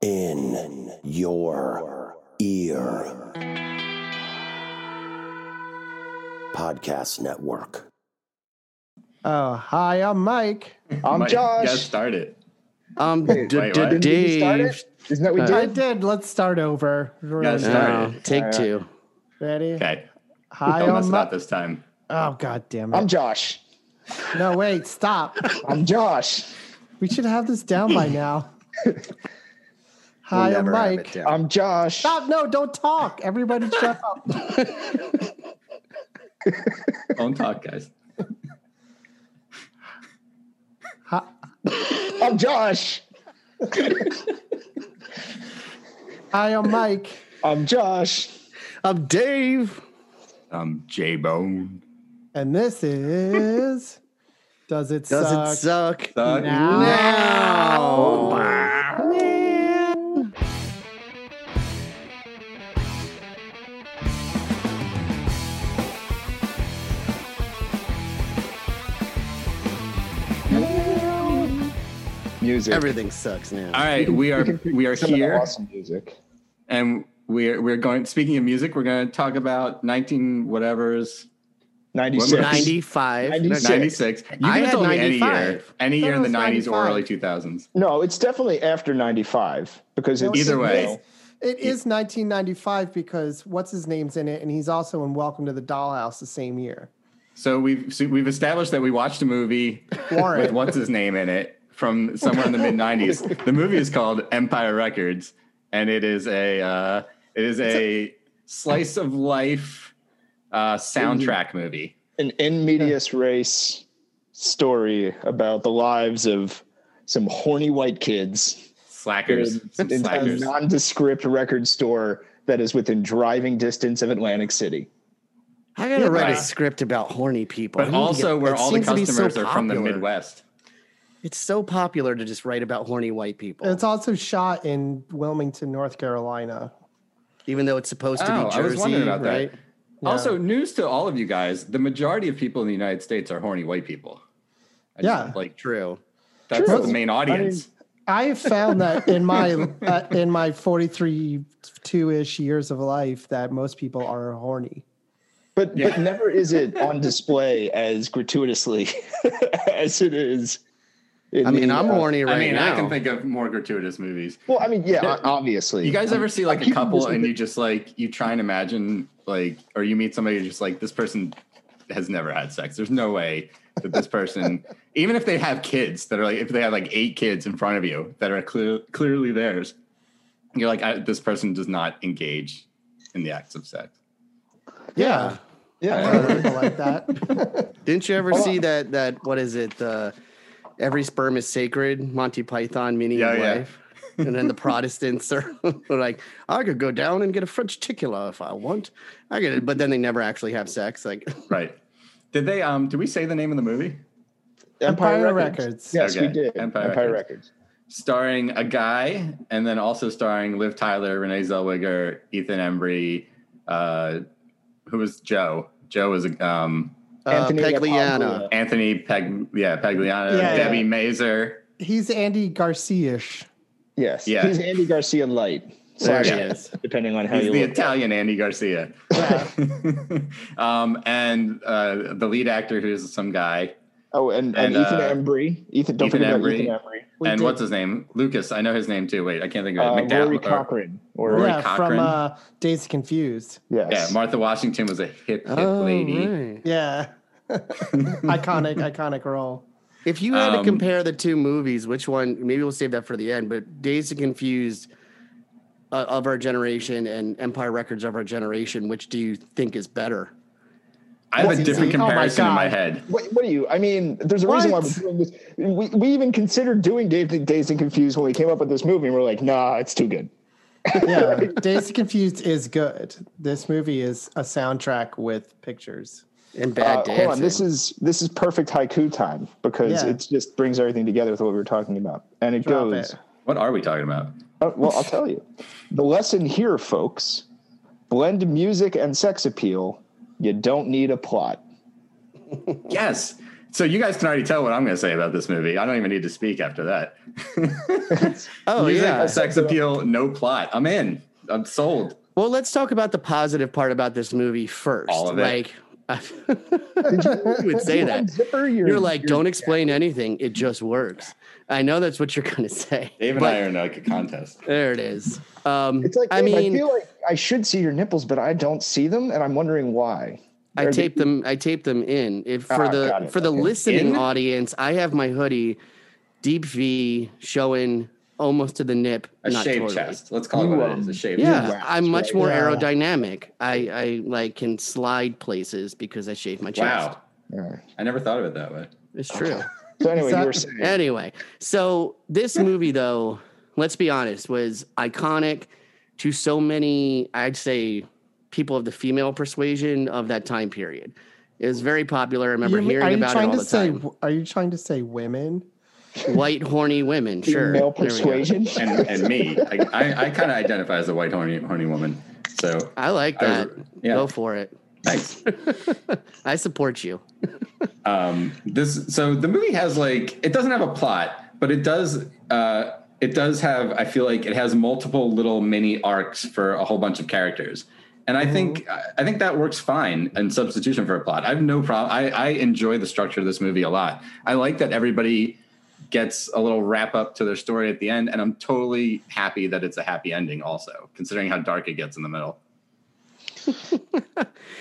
in your ear. Podcast Network. Oh, hi, I'm Mike. I'm Mike, Josh. Just start it. Um, Wait, d- wait, d- what? Didn't start Dave. it? Isn't that what we Uh, I did? did. Let's start over. Yeah, start it. take two. Ready? Okay. Hi, Don't mess I'm it up Mike. this time. Oh, god damn it. I'm Josh. no, wait, stop. I'm Josh. we should have this down by now. Hi, I'm never have it Mike. I'm Josh. Stop. No, don't talk. Everybody shut up. Don't talk, guys. Hi, I'm Josh. hi, I'm Mike. I'm Josh. I'm Dave. Um, J Bone. And this is Does It Does Suck? it suck? Suck. Now. Music. Everything sucks now. All right, we are we are some here, Awesome music. and we're we're going. Speaking of music, we're going to talk about nineteen whatever's 96. 95. 96. ninety six. You I can had tell me any year, any year in the was nineties or early two thousands. No, it's definitely after 95 because it's Either way. is- It is 1995 because what's his name's in it, and he's also in Welcome to the Dollhouse the same year. So we've so we've established that we watched a movie with what's his name in it from somewhere in the mid '90s. The movie is called Empire Records, and it is a uh, it is a slice of life uh, soundtrack movie. an in medias res story about the lives of some horny white kids Slackers, some in, in a nondescript record store that is within driving distance of Atlantic City. I gotta write Right. a script about horny people. I But also, get- where all the seems to be so customers are from the. Midwest. It's so popular to just write about horny white people, It's also shot in Wilmington, North Carolina. even though it's supposed to Oh, be Jersey, I was wondering about that. right? Also, news to all of you guys: the majority of people in the United States are horny white people. I just- Yeah. like True. that's True. the main audience. I have found that in my uh, in my 43 two ish years of life that most people are horny. But Yeah. but never is it on display as gratuitously as it is. In I mean, the, I'm uh, horny right I mean, now. I can think of more gratuitous movies. Well, I mean, yeah, Yeah. obviously. You guys ever see like a couple and you just like you try and imagine like, or you meet somebody who's just like this person has never had sex. There's no way that this person, even if they have kids that are like, if they have like eight kids in front of you that are clear, clearly theirs, you're like, I, this person does not engage in the acts of sex. Yeah, yeah. people like that. Didn't you ever Hold see on. that? That what is it? The every sperm is sacred. Monty Python meaning Yeah, yeah. life. and then the Protestants are, are like, I could go down and get a French tickler if I want. I get it, but then they never actually have sex. Like, Right. Did they, um, did we say the name of the movie? Empire Records. Yes, we did. Empire Empire, Records. Records. Starring a guy and then also starring Liv Tyler, Renee Zellweger, Ethan Embry, uh, who was Joe? Joe was, um, Anthony Pegliana. Apopoulos. Anthony Peg, yeah, Pagliano, Yeah. Debi Mazar. He's Andy Garcia-ish. Yes. Yeah. He's Andy Garcia light. There Slash he. Depending on how He's you the look. at it. Italian Andy Garcia. Yeah. um, and uh, the lead actor, who's some guy, Oh, and, and, And, Ethan uh, Embry. Ethan, don't Ethan forget about Embry. Ethan Embry. We and did- what's his name? Lucas. I know his name too. Wait, I can't think of it. Uh, McDowell- Rory or- Cochrane. Or, Rory yeah, Cochrane. from uh, Dazed Confused. yes. Yeah, Martha Washington was a hip, hip Oh, lady. right. Yeah. iconic, iconic role. If you had to Um, compare the two movies, which one? Maybe we'll save that for the end. But Dazed of Confused uh, of our generation and Empire Records of our generation, which do you think is better? I have Well, a different see- oh my comparison in my head. What, what do you? I mean, there's a reason why we're doing this. We, we even considered doing Dave, Dazed and Confused when we came up with this movie, and we're like, nah, it's too good. Yeah, Dazed and Confused is good. This movie is a soundtrack with pictures. And bad Uh, dancing. hold on, this is this is perfect haiku time because Yeah. it just brings everything together with what we were talking about, and it Drop goes. it. What are we talking about? Uh, well, I'll tell you. The lesson here, folks: blend music and sex appeal. You don't need a plot. Yes. So you guys can already tell what I'm going to say about this movie. I don't even need to speak after that. Oh Music, yeah. sex appeal, no plot. I'm in. I'm sold. Well, let's talk about the positive part about this movie first. All of it. Like, you would say that. Zipper, You're like, don't explain anything. It just works. I know that's what you're going to say. Dave and I are in like a contest. there it is. Um, It's like I I, mean, I feel like I should see your nipples, but I don't see them, and I'm wondering why. I Are they- taped them. I taped them in. If for Ah, the it. for the Okay. listening In? audience, I have my hoodie, deep V, showing almost to the nip. A not shaved totally. chest. Let's call it what it is. A shaved Yeah, chest. wax, I'm much right? more Yeah. aerodynamic. I I like can slide places because I shave my chest. Wow. Yeah. I never thought of it that way. It's true. So anyway, that- you were saying anyway, so this movie though, let's be honest, was iconic to so many, I'd say, people of the female persuasion of that time period. It was very popular. I remember You mean- hearing about it trying all to the say? time. Are you trying to say women? White horny women, sure. male There we go. persuasion. And and me, I, I, I kind of identify as a white horny horny woman. So I like I- that. yeah. Go for it. Thanks. I support you. um this so the movie has like it doesn't have a plot but it does uh it does have i feel like it has multiple little mini arcs for a whole bunch of characters. And i think i think that works fine in substitution for a plot. I have no problem i i enjoy the structure of this movie a lot. I like that everybody gets a little wrap up to their story at the end and i'm totally happy that it's a happy ending also considering how dark it gets in the middle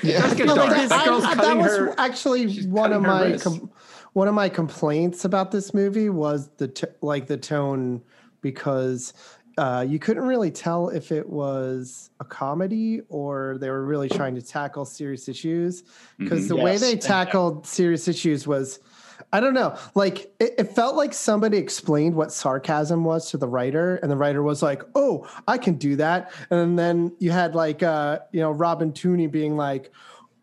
Let's get No, dark. like, that I- girl's I- that was her actually one of my com- one of my complaints about this movie was the t- like the tone because uh, you couldn't really tell if it was a comedy or they were really trying to tackle serious issues because Mhm. the way they tackled serious issues was I don't know. Like it, it felt like somebody explained what sarcasm was to the writer, and the writer was like, "Oh, I can do that." And then you had like, uh, you know, Robin Tunney being like,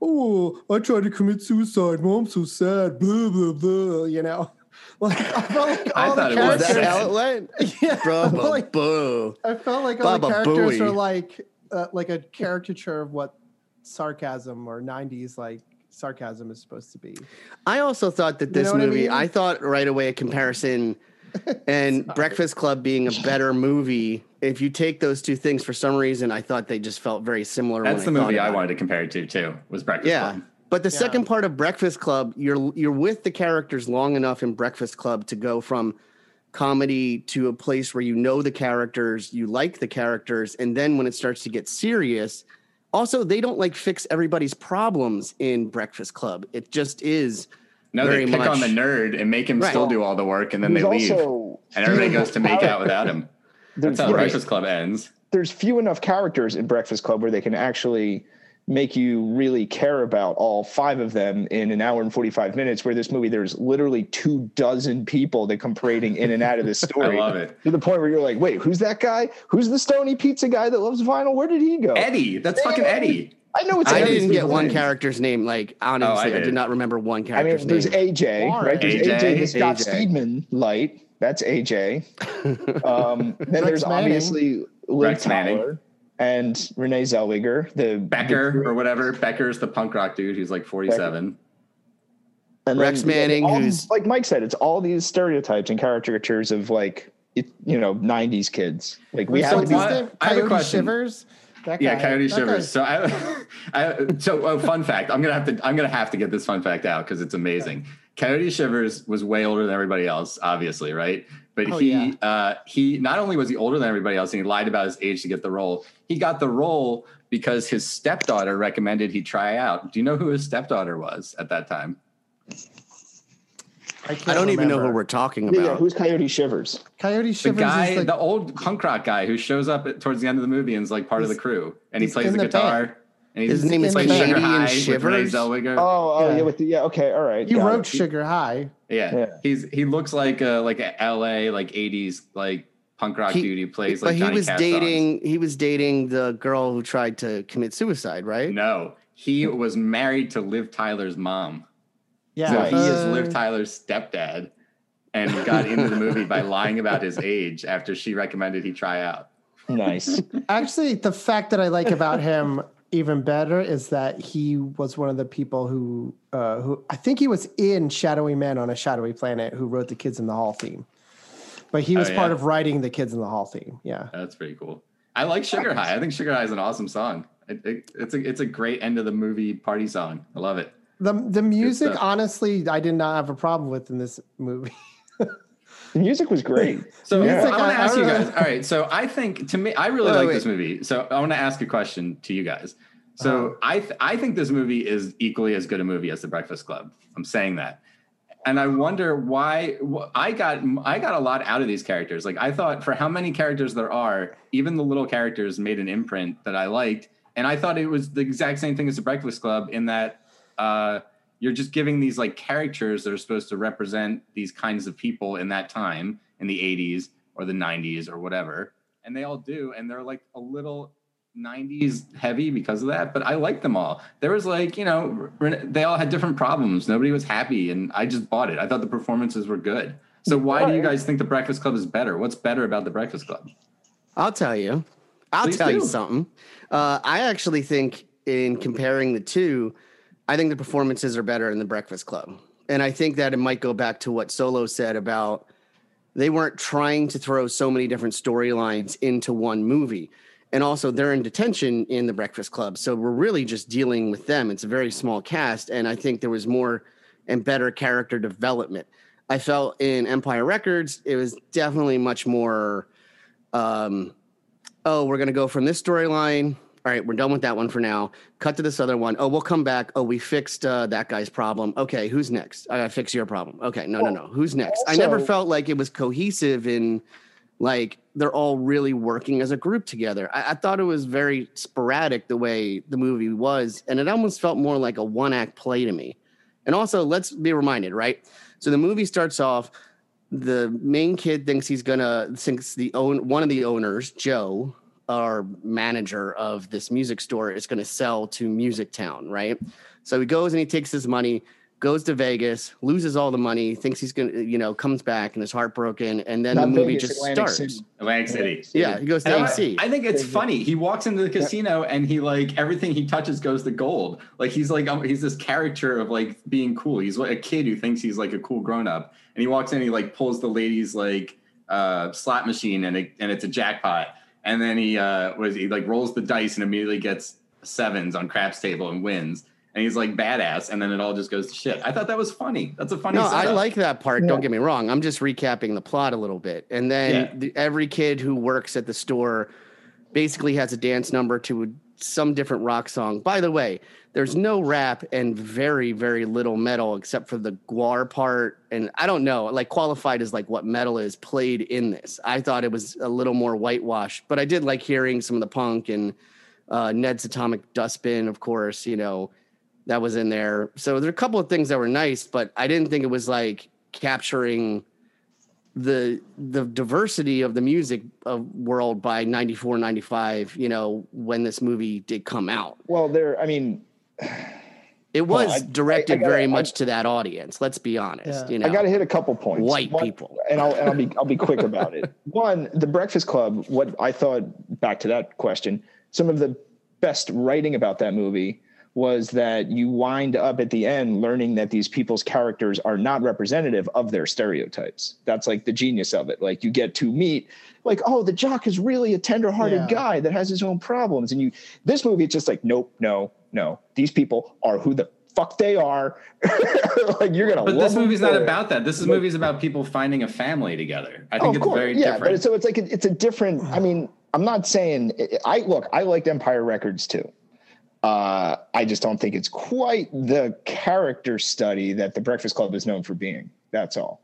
"Oh, I tried to commit suicide. Well, I'm so sad." Blah blah blah. You know, like I felt like I all thought the it was that characters. how it went? yeah, Bravo, like, boo. I felt like all the characters Booey. were like, uh, like a caricature of what sarcasm or '90s like sarcasm is supposed to be. I also thought that You this know what I movie, mean? I, thought right away a comparison and Breakfast Club being a better movie. If you take those two things, for some reason, I thought they just felt very similar. that's the I movie i wanted it. to compare it to too was breakfast Yeah. Club. But the Yeah. second part of Breakfast Club, you're you're with the characters long enough in Breakfast Club to go from comedy to a place where you know the characters, you like the characters, and then when it starts to get serious, also they don't like fix everybody's problems in Breakfast Club. It just is No, very they pick much. on the nerd and make him Right. still do all the work, and then they leave, also and everybody goes to make out without him. That's how right. Breakfast Club ends. there's few enough characters in Breakfast Club where they can actually make you really care about all five of them in an hour and 45 minutes where this movie there's literally two dozen people that come parading in and out of this story I story love it. to the point where you're like wait who's that guy who's the stony pizza guy that loves vinyl where did he go Eddie, that's fucking Eddie. i know it's Eddie. I Eddie's didn't get one names. character's name. Like honestly, I, did. did not remember one i mean character's there's name. aj Lauren. right there's AJ. aj, the scott AJ. Speedman light that's aj um, then Rex there's Manning. obviously Liv Rex Manning. Tyler and renee zellweger the Becker or whatever. Becker's the punk rock dude who's like 47. And Rex then, Manning, all- who's- like Mike said, it's all these stereotypes and caricatures of like it, you know '90s kids. Like we So have what's to be. I have a Coyote question. Shivers. That Yeah, guy- Coyote Shivers. So I, I so oh, fun fact. I'm gonna have to I'm gonna have to get this fun fact out because it's amazing. Coyote Shivers was way older than everybody else, obviously, right? But Oh, he yeah. uh, he not only was he older than everybody else, and he lied about his age to get the role. He got the role because his stepdaughter recommended he try out. Do you know who his stepdaughter was at that time? can't I don't even know who we're talking Yeah, yeah, about. who's Coyote Shivers? Coyote The Shivers guy, is like, the old punk rock guy who shows up at, towards the end of the movie and is like part of the crew, and he plays the, the guitar. band. And he's, His name is in like the Sugar band. Lady in High with Renee Shivers. Zellweger. Oh, oh yeah. Yeah. with the yeah. Okay, all right. he wrote it. Sugar High. Yeah. Yeah. He's he looks like a like a LA like 80s like punk rock He- dude who plays but like he was Cash dating he was dating the girl who tried to commit suicide, right? No, he was married to Liv Tyler's mom. Yeah, So he is uh, Liv Tyler's stepdad and got into the movie by lying about his age after she recommended he try out. Nice. Actually, the fact that I like about him even better is that he was one of the people who uh, who I think he was in Shadowy Men on a Shadowy Planet who wrote the Kids in the Hall theme. But he Oh, was part of writing the Kids in the Hall theme. Yeah. That's pretty cool. I like Sugar High. I think Sugar High is an awesome song. It, it, it's a it's a great end of the movie party song. I love it. The the music, honestly, I did not have a problem with in this movie. The music was great. So Yeah. I want I- to ask you guys. All right. So I think to me, I really Wait, like wait. this movie. So I want to ask a question to you guys. So Uh-huh. I th- I think this movie is equally as good a movie as The Breakfast Club. I'm saying that, and I wonder why wh- I got I got a lot out of these characters. Like I thought for how many characters there are, even the little characters made an imprint that I liked, and I thought it was the exact same thing as The Breakfast Club in that. Uh, you're just giving these like characters that are supposed to represent these kinds of people in that time in the 80s or the 90s or whatever and they all do and they're like a little 90s heavy because of that but i like them all. There was like you know they all had different problems. Nobody was happy and i just bought it. I thought the performances were good. So why do you guys think the breakfast club is better? What's better about the breakfast club? I'll tell you. I'll Please tell you something. Uh, I actually think in comparing the two, I think the performances are better in the Breakfast Club, and I think that it might go back to what Solo said about they weren't trying to throw so many different storylines into one movie. And also, they're in detention in the Breakfast Club. So we're really just dealing with them. It's a very small cast. And I think there was more and better character development. I felt in Empire Records, it was definitely much more, um, oh, we're going to go from this storyline. All right, we're done with that one for now. Cut to this other one. Oh, we'll come back. Oh, we fixed uh, that guy's problem. Okay, who's next? I got to fix your problem. Okay, no, no, no. Who's next? I never felt like it was cohesive in like they're all really working as a group together. I, I thought it was very sporadic the way the movie was, and it almost felt more like a one act play to me. And also, let's be reminded, right? So the movie starts off. The main kid thinks he's gonna thinks the own one of the owners, Joe, our manager of this music store, is gonna sell to Music Town, right? So he goes and he takes his money, goes to Vegas, loses all the money, thinks he's gonna, you know, comes back and is heartbroken, and then Not the movie Vegas, just Atlantic starts. City. atlantic city Yeah, he goes to And I- AC. I think it's funny. He walks into the casino and he like everything he touches goes to gold. Like he's like um, he's this character of like being cool. He's like a kid who thinks he's like a cool grown up. And he walks in, he like pulls the lady's like uh, slot machine and it, and it's a jackpot. And then he uh, was he like rolls the dice and immediately gets sevens on craps table and wins. And he's like badass. And then it all just goes to shit. I thought that was funny. That's a funny. No, I like that part. Don't get me wrong. I'm just recapping the plot a little bit. And then Yeah. the, every kid who works at the store basically has a dance number to some different rock song. By the way, there's no rap and very, very little metal except for the GWAR part. And I don't know, like qualified as like what metal is played in this. I thought it was a little more whitewashed, but I did like hearing some of the punk and uh, Ned's Atomic Dustbin, of course, you know, that was in there. So there are a couple of things that were nice, but I didn't think it was like capturing the the diversity of the music of world by 94 95 you know when this movie did come out Well, there. I mean, it was I- I- directed I gotta- very I- much to that audience let's be honest Yeah. you know I got to hit a couple points. white One- people and I'll and I'll be I'll be quick about it. One, The Breakfast Club. What I thought back to that question, some of the best writing about that movie was that you wind up at the end learning that these people's characters are not representative of their stereotypes. That's like the genius of it. Like you get to meet like, oh, the jock is really a tenderhearted Yeah. guy that has his own problems. And you this movie, it's just like, nope, no, no. These people are who the fuck they are. like you're gonna But this movie's not about that. This is movie's about people finding a family together. I think Oh, it's course, very yeah. different. But so it's like a, it's a different. I mean, I'm not saying I look. I liked Empire Records too. Uh, I just don't think it's quite the character study that The Breakfast Club is known for being. That's all.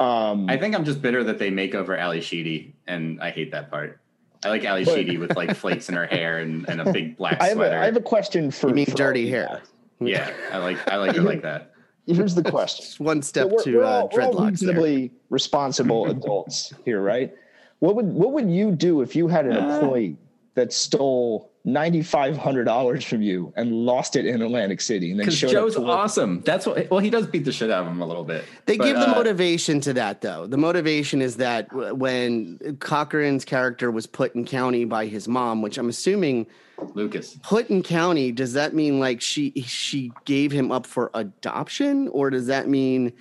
Um, I think I'm just bitter that they make over Ally Sheedy, and I hate that part. I like Ally But- Sheedy with like flakes in her hair and, and a big black I have, sweater. a, I have a question for you mean for dirty hair guys. yeah, I like I like her like that. Here's the question. Just one So step we're, to we're uh, all, we're all dreadlocks there. reasonably responsible adults here, right? What would what would you do if you had an employee that stole ninety five hundred dollars from you and lost it in Atlantic City, and then Because showed Joe's up to awesome. That's what. Well, he does beat the shit out of him a little bit. They But, give the uh, motivation to that, though. The motivation is that when Cochrane's character was put in county by his mom, which I'm assuming Lucas. put in county, does that mean like she she gave him up for adoption, or does that mean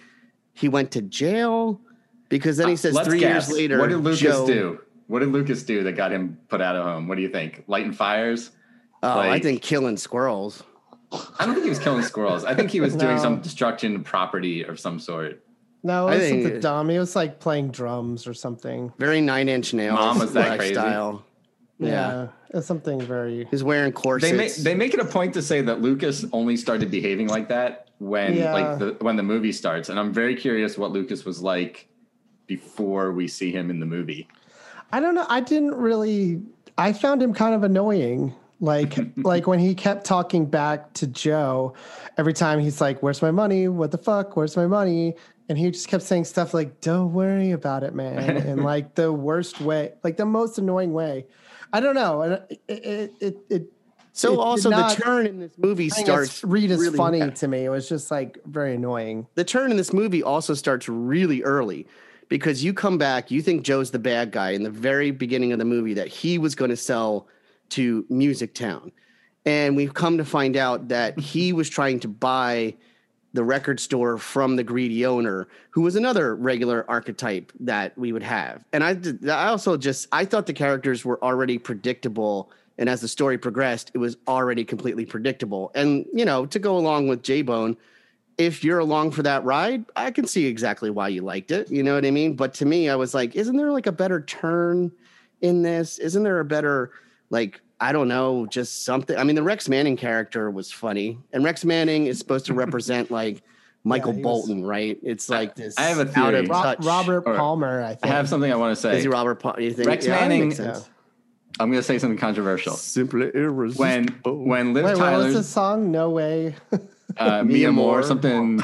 he went to jail? Because then he says Let's three guess. years later, What did Lucas Joe- do? What did Lucas do that got him put out of home? What do you think? Lighting fires? Oh, I think killing squirrels. I don't think he was killing squirrels. I think he was doing some destruction of property of some sort. No, I it think wasn't it- dumb. He was like playing drums or something. Very nine inch nails. Mom, was that crazy? lifestyle. Yeah, Yeah. it's something very. He's wearing corsets. They make they make it a point to say that Lucas only started behaving like that when Yeah. like the when the movie starts, and I'm very curious what Lucas was like before we see him in the movie. I don't know. I didn't really. I found him kind of annoying. Like like when he kept talking back to Joe every time he's like, "Where's my money? What the fuck? Where's my money?" And he just kept saying stuff like, "Don't worry about it, man," in like the worst way, like the most annoying way. I don't know. And it it it. it so it also not- the turn in this movie starts it's read as really funny bad. to me. It was just like very annoying. the turn in this movie also starts really early because you come back, you think Joe's the bad guy in the very beginning of the movie that he was going to sell to Music Town. And we've come to find out that he was trying to buy the record store from the greedy owner, who was another regular archetype that we would have. And I, I also just I thought the characters were already predictable, and as the story progressed, it was already completely predictable. And you know, to go along with J Bone, if you're along for that ride, I can see exactly why you liked it. You know what I mean? But to me, I was like, isn't there like a better turn in this? Isn't there a better like I don't know, just something. I mean, the Rex Manning character was funny, and Rex Manning is supposed to represent like Michael he was- Bolton, right? It's like this. I have a out theory. of Ro- touch. Robert Or- Palmer, I I have something I want to say. Is he Robert? Palmer? you think Rex yeah, Manning- I'm going to say something controversial. Simply irresistible. When when Liv Wait, what was Tyler's the song? No way. uh, Mia Mia Moore, Moore. something.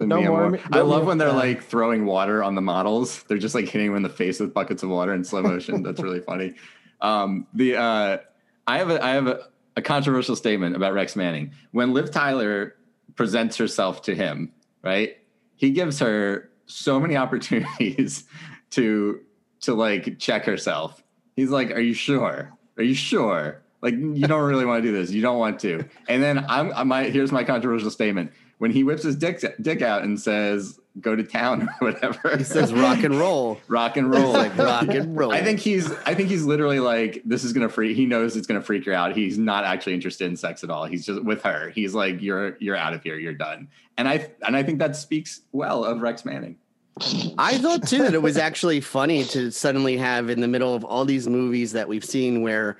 No Mia more Moore. I love when they're like throwing water on the models. They're just like hitting them in the face with buckets of water in slow motion. That's really funny. Um, the uh, I have a I have a, a controversial statement about Rex Manning. When Liv Tyler presents herself to him, right? He gives her so many opportunities to to like check herself. He's like, "Are you sure? Are you sure? Like you don't really want to do this. You don't want to." And then I'm I my here's my controversial statement. When he whips his dick dick out and says, "Go to town" or whatever, he says rock and roll. rock and roll. like rock and roll. I think he's I think he's literally like this is gonna freak he knows it's gonna freak her out. He's not actually interested in sex at all. He's just with her. He's like, You're you're out of here, you're done. And I and I think that speaks well of Rex Manning. I thought too that it was actually funny to suddenly have in the middle of all these movies that we've seen where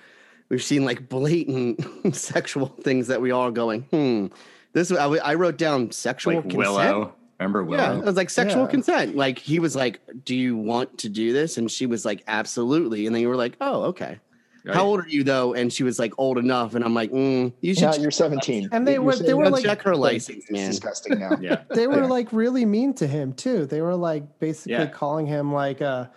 we've seen like blatant sexual things that we are going, hmm. This I, I wrote down sexual Like consent. Willow. Remember Yeah, it was like sexual Yeah. consent. Like he was like, "Do you want to do this?" And she was like, "Absolutely." And then you were like, "Oh, okay." Right? How old are you though? And she was like, "Old enough." And I'm like, mm, "You should Yeah, you're 17. And they You're were- they were like- check her license, It's man." disgusting now. Yeah. they were Yeah. like really mean to him too. They were like basically Yeah. calling him like a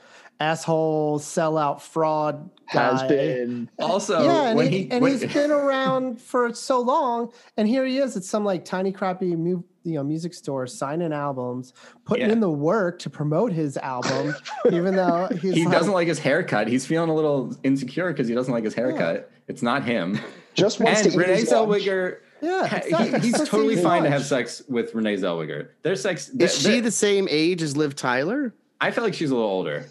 asshole, sellout, fraud guy. Has been. Also yeah, and, when he, he, and when- he's been around for so long, and here he is at some like tiny crappy mu- you know music store signing albums, putting Yeah. in the work to promote his album, even though he's he like, doesn't like his haircut. He's feeling a little insecure because he doesn't like his haircut. It's not him. Just wants and to Renee his. Zellweger, Yeah, exactly. he- he's Just totally eat his fine to have sex with Renee Zellweger. Their sex Is she the same age as Liv Tyler? I feel like she's a little older.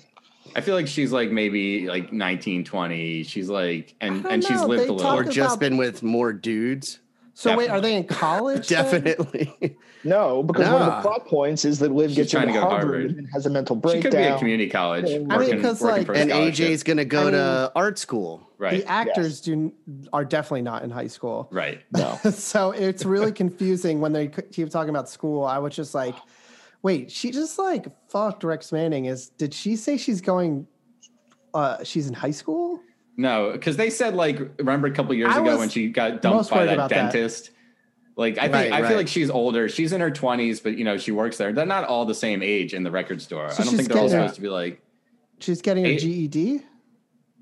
I feel like she's like maybe like 19, 20. She's like, and don't and she's lived They a little. talk Or about- just been with more dudes? So wait, are they in college? Definitely. No, because one of the plot points is that Liv She's gets trying into to Harvard, Harvard. and has a mental breakdown. She breakdown. could be at community college. I mean, working, 'cause, working like- for a and scholarship. AJ's going to go I mean- to art school. right, The actors do are definitely not in high school. right. No. so it's really confusing when they keep talking about school. I was just like, wait, she just like fucked Rex Manning. Is did she say she's going? Uh, she's in high school. No, because they said like, remember a couple years I ago when she got dumped by that about that. dentist. Like I think Right, I right. feel like she's older. She's in her twenties, but you know she works there. They're not all the same age in the record store. So I don't think they're all getting- supposed to be like. She's getting her Eight- GED.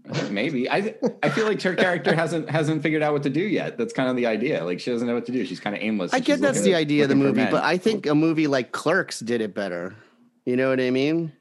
Maybe I I feel like her character hasn't hasn't figured out what to do yet. That's kind of the idea. Like she doesn't know what to do. She's kind of aimless. I She's get that's the at- idea of the movie, but I think a movie like Clerks did it better. You know what I mean?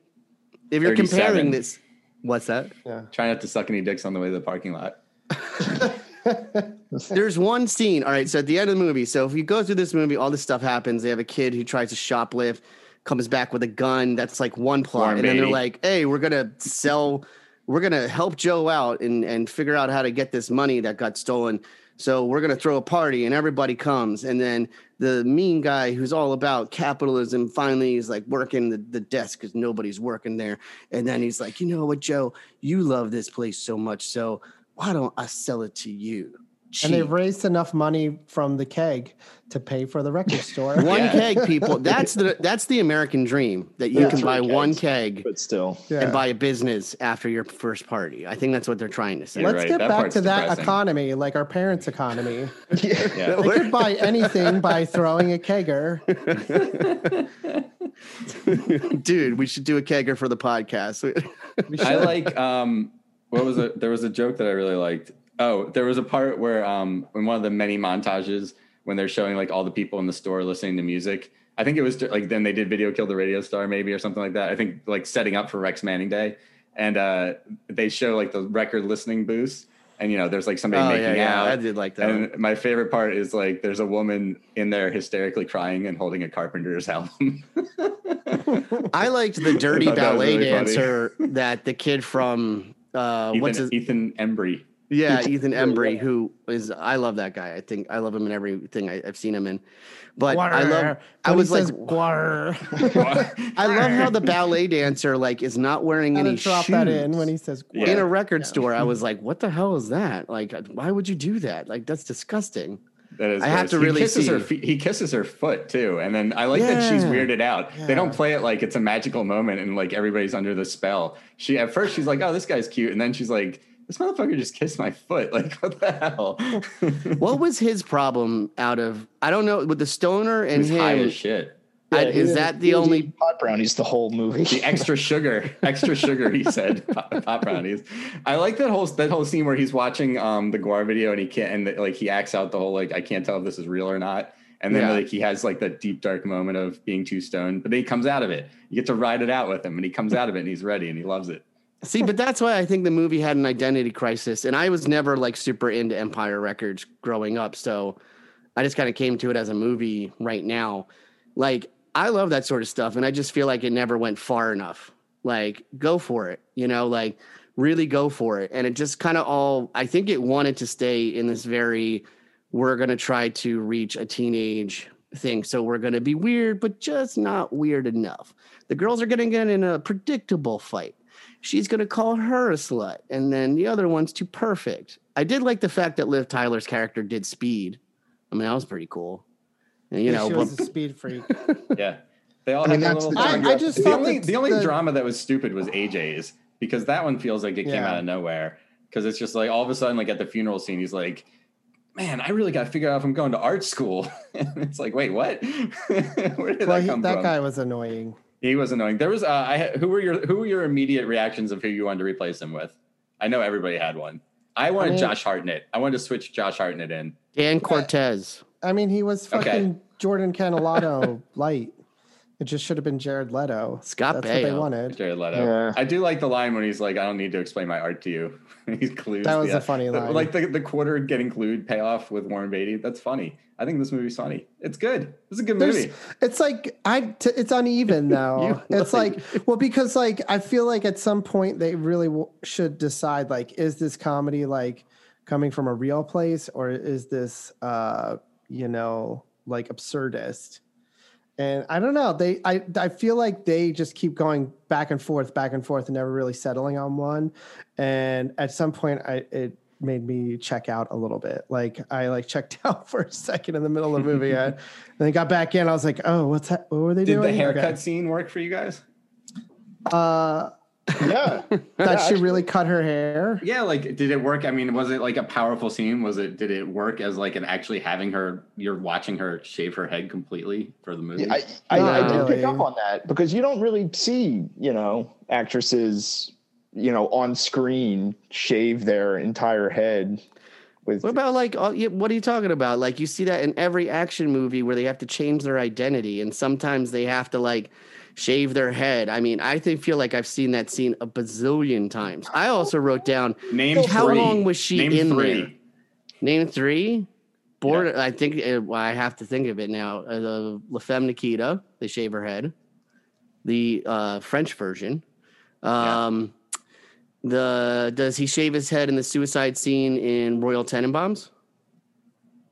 If you're comparing this, what's that? try not to suck any dicks on the way to the parking lot. There's one scene. All right, so at the end of the movie, so if you go through this movie, all this stuff happens. They have a kid who tries to shoplift, comes back with a gun. That's like one plot, Warren and then they're like, "Hey, we're gonna sell, we're gonna help Joe out and and figure out how to get this money that got stolen." So we're gonna throw a party and everybody comes, and then the mean guy who's all about capitalism finally is like working the, the desk because nobody's working there, and then he's like, you know what, Joe, you love this place so much, so why don't I sell it to you? And they've raised enough money from the keg to pay for the record store. One Yeah. keg, people. That's the that's the American dream that you Yeah. can buy Three one keg But still, Yeah. and buy a business after your first party. I think that's what they're trying to say. You're Let's right. get That back part's to that economy, like our parents' economy. Yeah. They could buy anything by throwing a kegger. Dude, we should do a kegger for the podcast. I like um what was it? There was a joke that I really liked. Oh, there was a part where um in one of the many montages when they're showing like all the people in the store listening to music. I think it was like then they did video kill the radio star maybe or something like that. I think like setting up for Rex Manning Day. And uh they show like the record listening booths and you know there's like somebody oh making yeah, yeah, out. I did like that. And my favorite part is like there's a woman in there hysterically crying and holding a Carpenter's album. I liked the dirty thought that was ballet really funny. dancer that the kid from uh, Ethan, what's his Ethan Embry. Yeah, Ethan Embry, who is I love that guy. I think I love him in everything I, I've seen him in. But I love. I was like, says, "GWAR." I love how the ballet dancer like is not wearing Gotta any drop shoes that in when he says, Yeah. in a record store. I was like, what the hell is that? Like, why would you do that? Like, that's disgusting. That is I have to he really kisses her see. feet, he kisses her foot too, and then I like that she's weirded out. They don't play it like it's a magical moment and like everybody's under the spell. She at first she's like, "Oh, this guy's cute," and then she's like, "This motherfucker just kissed my foot." Like, what the hell? What was his problem out of? I don't know with the stoner and He's high him. as shit. Yeah, he is was- that the only? pot brownies the whole movie? The extra sugar, extra sugar. He said, pot, pop brownies. I like that whole that whole scene where he's watching um the GWAR video and he can't and like he acts out the whole like I can't tell if this is real or not. And then Yeah. like he has like that deep dark moment of being too stoned, but then he comes out of it. You get to ride it out with him, and he comes out of it and he's ready and he loves it. See, but that's why I think the movie had an identity crisis, and I was never like super into Empire Records growing up, so I just kind of came to it as a movie right now. Like, I love that sort of stuff, and I just feel like it never went far enough. Like, go for it, you know, like really go for it. And it just kind of all, I think it wanted to stay in this very, we're going to try to reach a teenage thing. So we're going to be weird, but just not weird enough. The girls are going to get in a predictable fight she's going to call her a slut and then the other one's too perfect i did like the fact that liv tyler's character did speed i mean that was pretty cool and, you know she but, was a speed freak. Yeah, they all I mean, have their that's little the. I- I just the only that the only the- drama that was stupid was AJ's because that one feels like it came out of nowhere because it's just like all of a sudden like at the funeral scene he's like. Man, I really got to figure out if I'm going to art school. and it's like, wait, what? Where did Well, that he, that from? guy was annoying. He was annoying. There was, uh, I who were your who were your immediate reactions of who you wanted to replace him with? I know everybody had one. I wanted mean- Josh Hartnett. I wanted to switch Josh Hartnett in. dan cortese I mean, he was Okay. fucking Jordan Canelato light. It just should have been Jared Leto. Scott That's what they Baio. wanted. Jared Leto. Yeah. I do like the line when he's like, "I don't need to explain my art to you." he's clued. That was a funny the- line. Like the, the quarter getting clued payoff with Warren Beatty. That's funny. I think this movie's funny. It's good. It's a good There's, movie. it's like I. T- it's uneven though. You it's like well because like I feel like at some point they really w- should decide like is this comedy like coming from a real place or is this uh you know like absurdist. And I don't know. They, I, I feel like they just keep going back and forth, back and forth, and never really settling on one. And at some point, I it made me check out a little bit. Like I like checked out for a second in the middle of the movie, and then got back in. I was like, oh, what's that? What were they Did doing? the haircut Okay. scene work for you guys? Uh, yeah. that she really cut her hair. Yeah, like did it work? I mean, was it like a powerful scene? Was it did it work as like an actually having her you're watching her shave her head completely for the movie? I, I, I Not did pick up on that because you don't really see, you know, actresses you know, on screen shave their entire head with What about like all- what are you talking about? Like you see that in every action movie where they have to change their identity, and sometimes they have to like shave their head. I mean, I think feel like I've seen that scene a bazillion times. I also wrote down Name how three. long was she Name in three. there? Name three. Board. I think uh, well, I have to think of it now. Uh, the La Femme Nikita, they shave her head. The uh, French version. Um, The does he shave his head in the suicide scene in Royal Tenenbaums?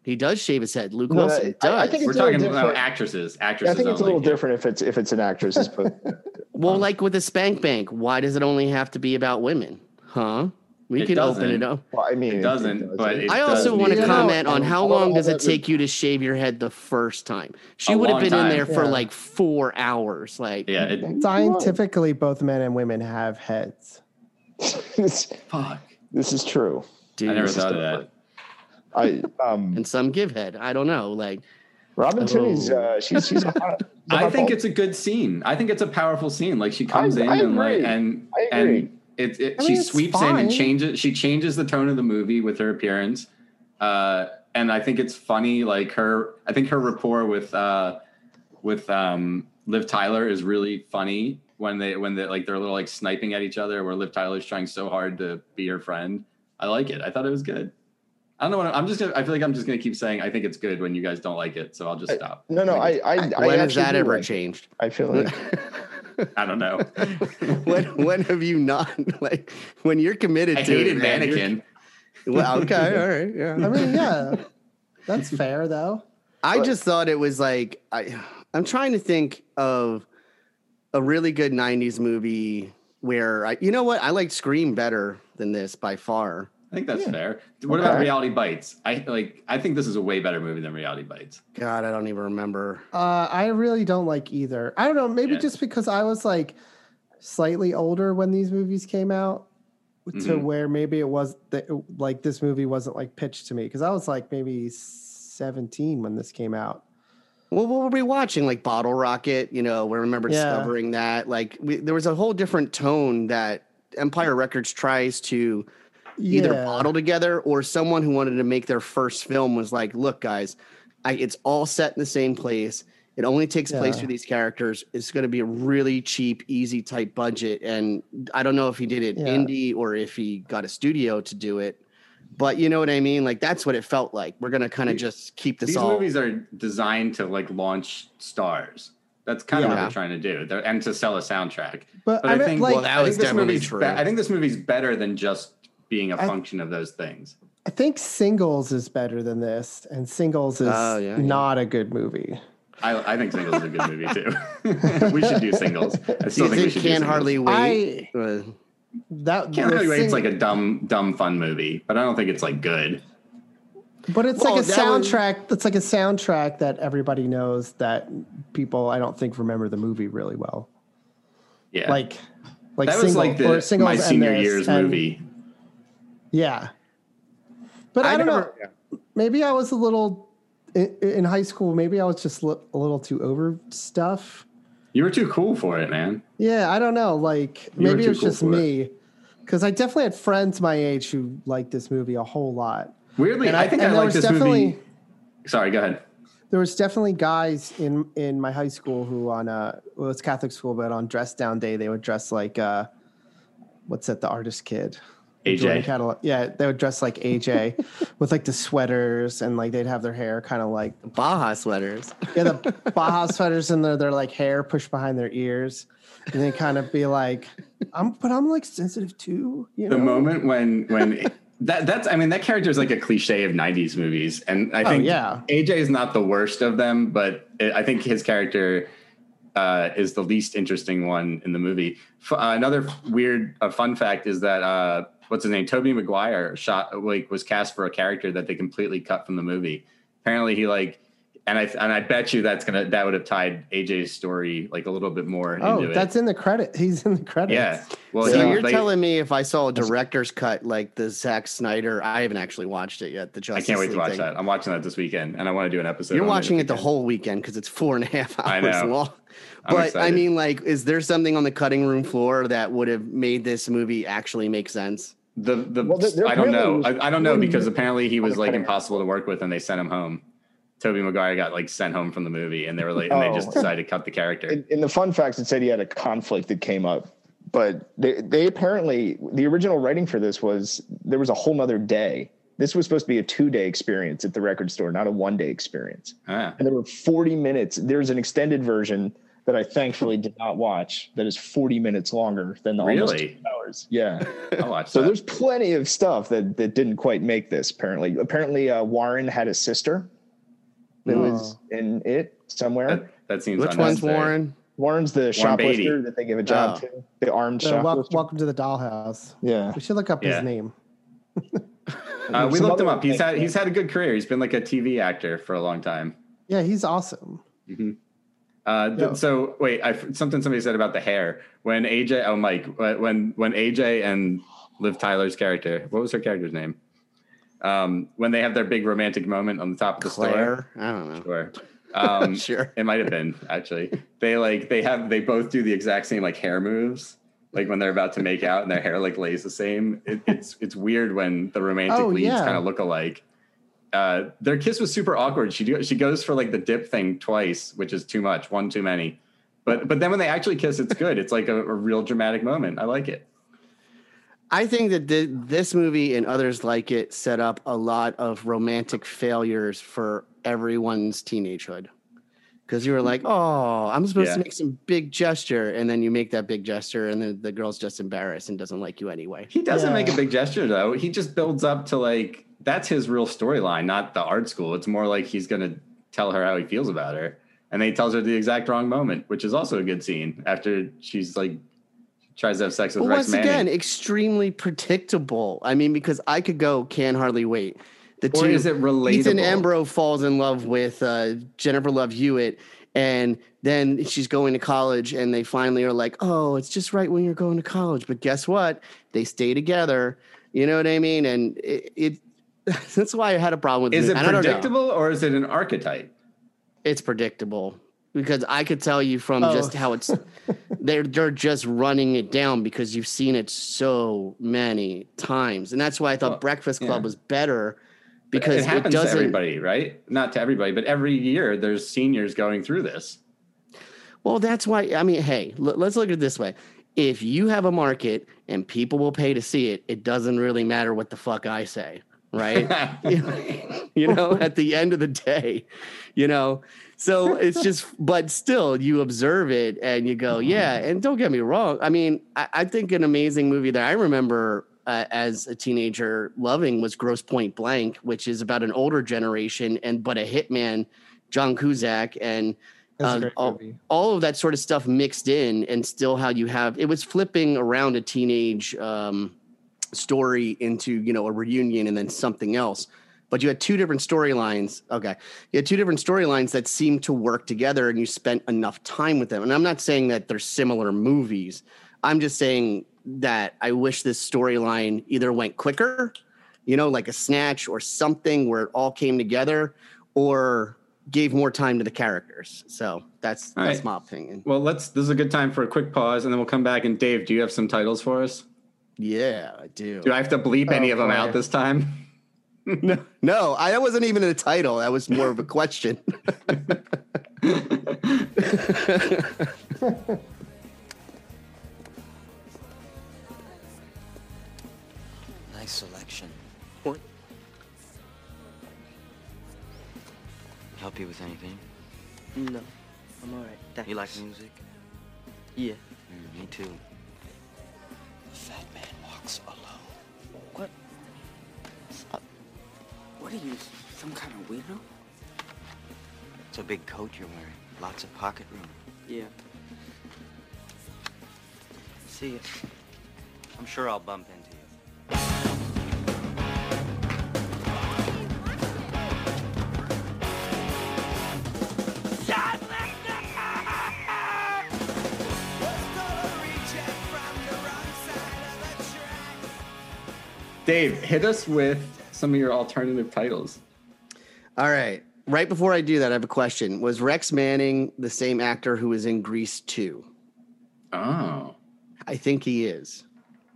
He does shave his head. Luke No, Wilson I- I does. think We're It's a talking about different. actresses. I Actresses. think it's a little different if it's if it's an actress. as opposed- well, like with the Spank Bank, why does it only have to be about women? Huh? We It can open it up. well, I mean, It doesn't, but it I also does want to You need- know, comment on how all- long all does it that- take you to shave your head the first time? She A would have long been in there for Yeah. like four hours. Like, Yeah. It, Scientifically, both men and women have heads. this, fuck. this is true. dude, I never thought of different. that. I um and some give head. I don't know. Like, Robin Tunney's Oh. uh, she's she's a hot, I think it's a good scene. I think it's a powerful scene. Like she comes I- in I and like and I agree. and it, it she mean, it's sweeps in and changes. She changes the tone of the movie with her appearance, uh, and I think it's funny. Like her, I think her rapport with uh, with um, Liv Tyler is really funny when they when they like they're a little like sniping at each other. Where Liv Tyler's trying so hard to be her friend. I like it. I thought it was good. I don't know what I'm just gonna. I feel like I'm just gonna keep saying I think it's good when you guys don't like it. So I'll just uh, stop. no no I I, I when has that ever like changed? I feel like I don't know. when when have you not like when you're committed I to hated it, mannequin. Well, okay, all right, yeah. I mean, yeah, that's fair though. I just thought it was like I I'm trying to think of a really good 90s movie where I you know what I liked Scream better than this by far. I think that's fair. What about Reality Bites? I like. I think this is a way better movie than Reality Bites. God, I don't even remember. Uh, I really don't like either. I don't know. Maybe Yeah. just because I was like slightly older when these movies came out, to Mhm. where maybe it was that like this movie wasn't like pitched to me because I was like maybe seventeen when this came out. Well, what were we watching? Like Bottle Rocket, you know, we remember Yeah. discovering that. Like we, there was a whole different tone that Empire Records tries to either Yeah. bottle together or someone who wanted to make their first film was like, look, guys, I, it's all set in the same place. It only takes place Yeah. for these characters. It's going to be a really cheap, easy type budget. And I don't know if he did it Yeah. indie or if he got a studio to do it. But you know what I mean? Like that's what it felt like. We're going to kind of just keep this These all. movies are designed to like launch stars. That's kind of what Yeah. they're trying to do, They're, and to sell a soundtrack. But, But I, I, meant think like Well, that I was definitely true. be- I think this movie's better than just being a I- function of those things. I think Singles is better than this, and Singles is Oh, yeah, yeah. not a good movie. I, I think Singles is a good movie too. we should do Singles. I Do you still think we should do Can't Singles. Hardly Wait? I uh, that Can't the Hardly Wait. It's like a dumb, dumb fun movie, but I don't think it's like good. But it's Well, like a that was- soundtrack. It's like a soundtrack that everybody knows that people I don't think remember the movie really well. Yeah, Like, like that was single, like the singles my senior year's and- movie. Yeah, but I, I don't never- know. Maybe I was a little in, in high school. Maybe I was just li- a little too over stuff. You were too cool for it, man. Yeah, I don't know. Like You maybe it was cool just me because I definitely had friends my age who liked this movie a whole lot. Weirdly, And I, think I there like this movie. Sorry, go ahead. there was definitely guys in in my high school who on uh well it's Catholic school, but on dress down day they would dress like uh what's that the artist kid AJ. Cadillac. Yeah, they would dress like AJ with like the sweaters and like they'd have their hair kind of like Baja sweaters. yeah the Baja sweaters and their their like hair pushed behind their ears and they kind of be like I'm but I'm like sensitive too, you know. the moment when when that that's I mean that character is like a cliche of '90s movies, and I Oh, think yeah. AJ is not the worst of them, but it, I think his character uh, is the least interesting one in the movie. F- uh, another weird uh, fun fact is that uh, what's his name, Tobey Maguire, shot like was cast for a character that they completely cut from the movie. Apparently, he like and I and I bet you that's gonna that would have tied AJ's story like a little bit more Oh, into that's it. in the credit. He's in the credits. yeah. Well, So he- you're like, telling me if I saw a director's cut like the Zack Snyder, I haven't actually watched it yet. The I can't wait to watch thing. that. I'm watching that this weekend, and I want to do an episode. You're on watching this it the weekend. whole weekend because it's four and a half I hours know. long. I'm But I mean, like, is there something on the cutting room floor that would have made this movie actually make sense? The the Well, there- there I don't know. I, I don't know because apparently he was like impossible to work with, and they sent him home. Tobey Maguire got like sent home from the movie, and they were like, and they just Oh. decided to cut the character. in, in the fun facts, it said he had a conflict that came up, but they, they apparently the original writing for this was there was a whole nother day. This was supposed to be a two day experience at the record store, not a one day experience. Ah. And there were 40 minutes. There's an extended version that I thankfully did not watch that is 40 minutes longer than the almost Really? two hours. Yeah. So that. there's plenty of stuff that, that didn't quite make this. Apparently, apparently uh, Warren had a sister that was in it somewhere. that, that seems Which one's. Warren? Warren's the shoplifter Beatty. that they give a job Oh. to. The armed So, wel- shoplifter. welcome to the dollhouse. yeah. We should look up Yeah. his name. Uh, we looked him up. He's had he's had a good career. He's been like a TV actor for a long time. Yeah, he's awesome. Uh, th- Yeah. So wait, I, something somebody said about the hair when AJ. Oh, Mike, when when AJ and Liv Tyler's character, what was her character's name? Um, when they have their big romantic moment on the top of the store. I don't know. Sure. Um, Sure. It might have been actually. They like they have they both do the exact same like hair moves. Like when they're about to make out and their hair like lays the same. It, it's it's weird when the romantic Oh, leads yeah. kind of look alike. Uh, their kiss was super awkward. She do, she goes for like the dip thing twice, which is too much, one too many. But but then when they actually kiss, it's good. It's like a, a real dramatic moment. I like it. I think that thi- this movie and others like it set up a lot of romantic failures for everyone's teenagehood. Because you were like, oh, I'm supposed Yeah. to make some big gesture. And then you make that big gesture, and then the girl's just embarrassed and doesn't like you anyway. He doesn't Yeah. make a big gesture though. He just builds up to like that's his real storyline, not the art school. It's more like he's gonna tell her how he feels about her, and then he tells her the exact wrong moment, which is also a good scene after she's like tries to have sex with But Rex once Manning. again, extremely predictable. I mean, because I could go, can hardly wait. The or two, is it relatable? Ethan Ambrose falls in love with uh, Jennifer Love Hewitt, and then she's going to college, and they finally are like, "Oh, it's just right when you're going to college." But guess what? They stay together. You know what I mean? And it, it that's why I had a problem with Is it. it And I don't know. predictable or is it an archetype? It's predictable because I could tell you from Oh. just how it's they're they're just running it down because you've seen it so many times, and that's why I thought Well, Breakfast Club yeah. was better because it it, happens to doesn't. everybody, right? Not to everybody, but every year there's seniors going through this. Well, that's why. I mean, hey, l- let's look at it this way. If you have a market and people will pay to see it, it doesn't really matter what the fuck I say, right? you know, at the end of the day, you know. So it's just, but still, you observe it and you go, yeah. And don't get me wrong. I mean, I, I think an amazing movie that I remember uh, as a teenager loving was Grosse Pointe Blank, which is about an older generation and but a hitman, John Cusack, and um, all, all of that sort of stuff mixed in, and still how you have it was flipping around a teenage um, story into you know a reunion and then something else. But you had two different storylines. Okay, you had two different storylines that seemed to work together, and you spent enough time with them. And I'm not saying that they're similar movies. I'm just saying that I wish this storyline either went quicker, you know, like a snatch or something where it all came together, or gave more time to the characters. So that's All that's right. my opinion. Well, let's. This is a good time for a quick pause, and then we'll come back. And Dave, do you have some titles for us? Yeah, I do. Do I have to bleep any Oh, of them boy. out this time? No, no, I that wasn't even a title. That was more of a question. Nice selection. What? Help you with anything? No, I'm alright. Thanks. You like music? Yeah. Mm, me too. The fat man walks alone. What are you, some kind of weirdo? It's a big coat you're wearing. Lots of pocket room. Yeah. See you. I'm sure I'll bump into you. Dave, hit us with some of your alternative titles. All right. Right before I do that, I have a question. Was Rex Manning the same actor who was in Grease 2? Oh, I think he is.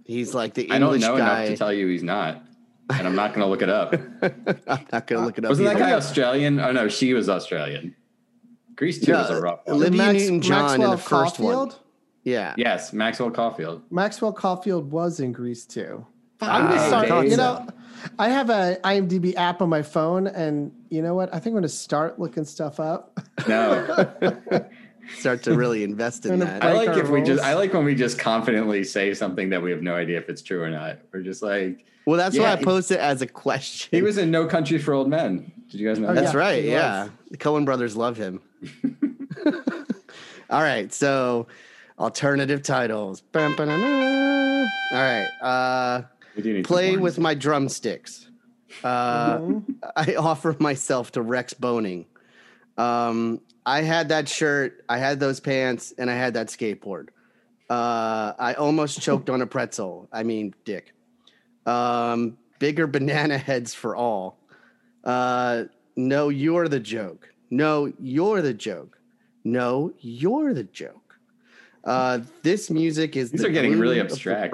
He's like the English I don't know guy. enough to tell you he's not, and I'm not going to look it up. I'm not going to look it up. Wasn't that guy Australian? Oh no, she was Australian. Grease two was No, a rough one. Olivia Max- Newton-John in Maxwell the first one. Caulfield? Yeah. Yes, Maxwell Caulfield. Maxwell Caulfield was in Grease too. I'm Wow, ah, gonna You know, I have a IMDb app on my phone, and you know what? I think I'm going to start looking stuff up. No, Start to really invest in that. I like our if we just I like when we just confidently say something that we have no idea if it's true or not. We're just like, Well, that's Yeah, why I he- posted it as a question. he was in No Country for Old Men. Did you guys know Oh, that? That's right. he Yeah. was. The Coen brothers love him. All right. So, alternative titles. Bum, ba-da-da. All right. Uh, We do need some play with my drumsticks. Uh, Mm-hmm. I offer myself to Rex Boning. Um, I had that shirt, I had those pants, and I had that skateboard. Uh, I almost choked on a pretzel. I mean, dick. Um, bigger banana heads for all. Uh, no, you're the joke. No, you're the joke. No, you're the joke. Uh, this music is These the are getting really glue of the abstract.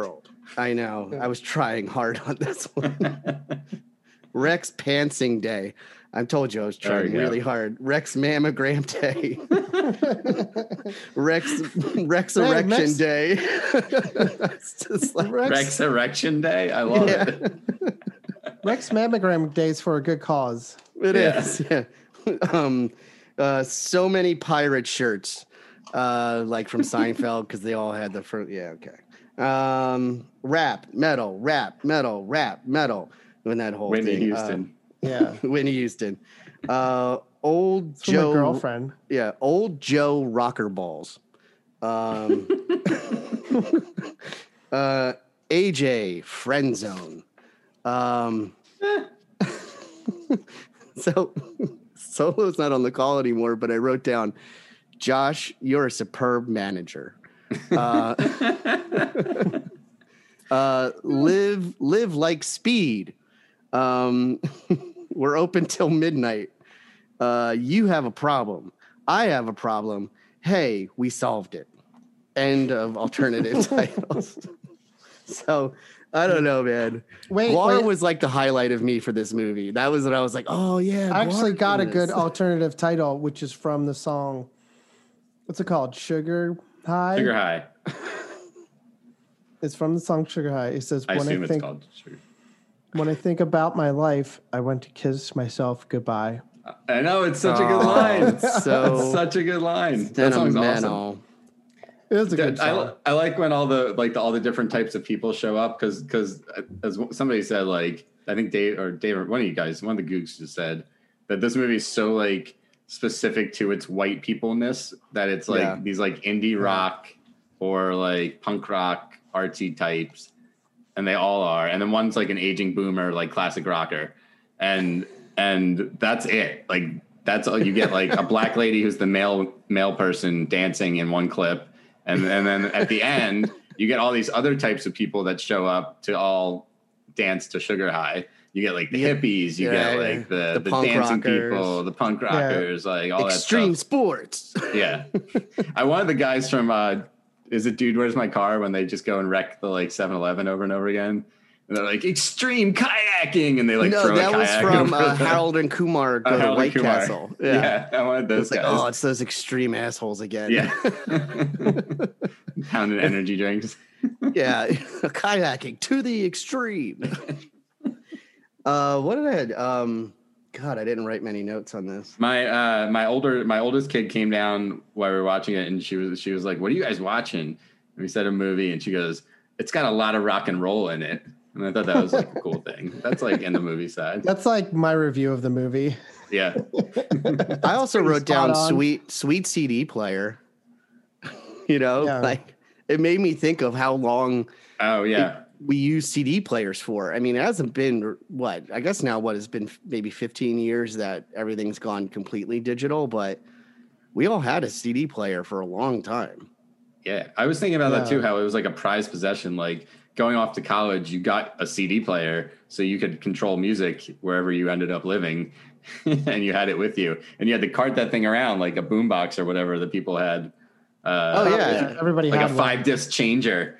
World. I know. I was trying hard on this one. Rex Pantsing Day. I told you I was There we trying go. really hard. Rex Mammogram Day. Rex Rex Erection Rex- Day. it's like Rex, Rex Erection Day. I love Yeah. it. Rex mammogram Day is for a good cause. It Yeah. is. Yeah. um, uh, so many pirate shirts, uh, like from Seinfeld, because they all had the first. Yeah, okay. Um, rap, metal, rap, metal, rap, metal. When that whole Whitney thing. uh, Houston. Yeah, Whitney Houston. Uh, old it's from Joe. my girlfriend. Yeah, old Joe rocker balls. Um, uh, AJ friend zone. Um, so Solo's not on the call anymore, but I wrote down, Josh, you're a superb manager. Uh, uh, live live like speed. Um, we're open till midnight. Uh, you have a problem. I have a problem. Hey, we solved it. End of alternative titles. So I don't know, man. Wait, GWAR wait. was like the highlight of me for this movie. That was what I was like, oh yeah. I actually got a good alternative title, which is from the song. What's it called? Sugar High. Sugar High. It's from the song Sugar High. It says, I "When assume I it's think called Sugar. when I think about my life, I want to kiss myself goodbye." I know it's such a good Oh, line. it's so It's such a good line. That song's awesome. sentimental. It was a good Dude, I, song. li- I like when all the like the, all the different types of people show up because because as somebody said like I think Dave or Dave or one of you guys one of the gooks just said that this movie is so like specific to its white peopleness that it's like Yeah. these like indie rock or like punk rock artsy types and they all are. And then one's like an aging boomer like classic rocker. And and that's it. Like that's all you get like a black lady who's the male male person dancing in one clip. And and then at the end you get all these other types of people that show up to all dance to sugar high you get like the Yeah. hippies you Yeah, get like the, The the, dancing rockers. people the punk rockers like all Extreme that stuff sports. yeah i wanted the guys from uh is it dude where's my car when they just go and wreck the like 7-eleven over and over again and they're like extreme kayaking and they like no, that was from uh, Harold and Kumar go Uh, to White Kumar. Castle. Yeah. I wanted those It's like, oh, it's those extreme assholes again. yeah. Pounded energy drinks. yeah, kayaking to the extreme. Uh, what did I? Um, God, I didn't write many notes on this. My uh my older my oldest kid came down while we were watching it and she was she was like, What are you guys watching? And we said a movie and she goes, It's got a lot of rock and roll in it. And I thought that was like a cool thing. That's like in the movie side. That's like my review of the movie. Yeah. I also wrote down on. sweet, sweet CD player. you know, Yeah. like it made me think of how long Oh yeah. We use CD players for. I mean, it hasn't been what I guess now what has been maybe 15 years that everything's gone completely digital, but we all had a CD player for a long time. Yeah, I was thinking about that too. How it was like a prized possession. Like going off to college, you got a CD player so you could control music wherever you ended up living, and you had it with you, and you had to cart that thing around like a boombox or whatever that people had. Uh, Oh, yeah. everybody like had a five disc changer.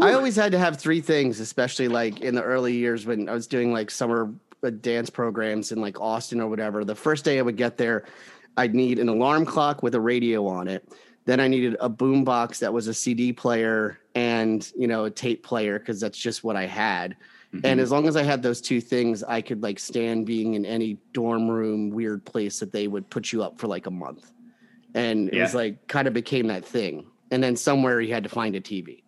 I always had to have three things, especially like in the early years when I was doing like summer uh, dance programs in like Austin or whatever. The first day I would get there, I'd need an alarm clock with a radio on it. Then I needed a boom box that was a CD player and you know a tape player because that's just what I had. Mm-hmm. And as long as I had those two things, I could like stand being in any dorm room weird place that they would put you up for like a month. And it was like kind of became that thing. And then somewhere you had to find a TV.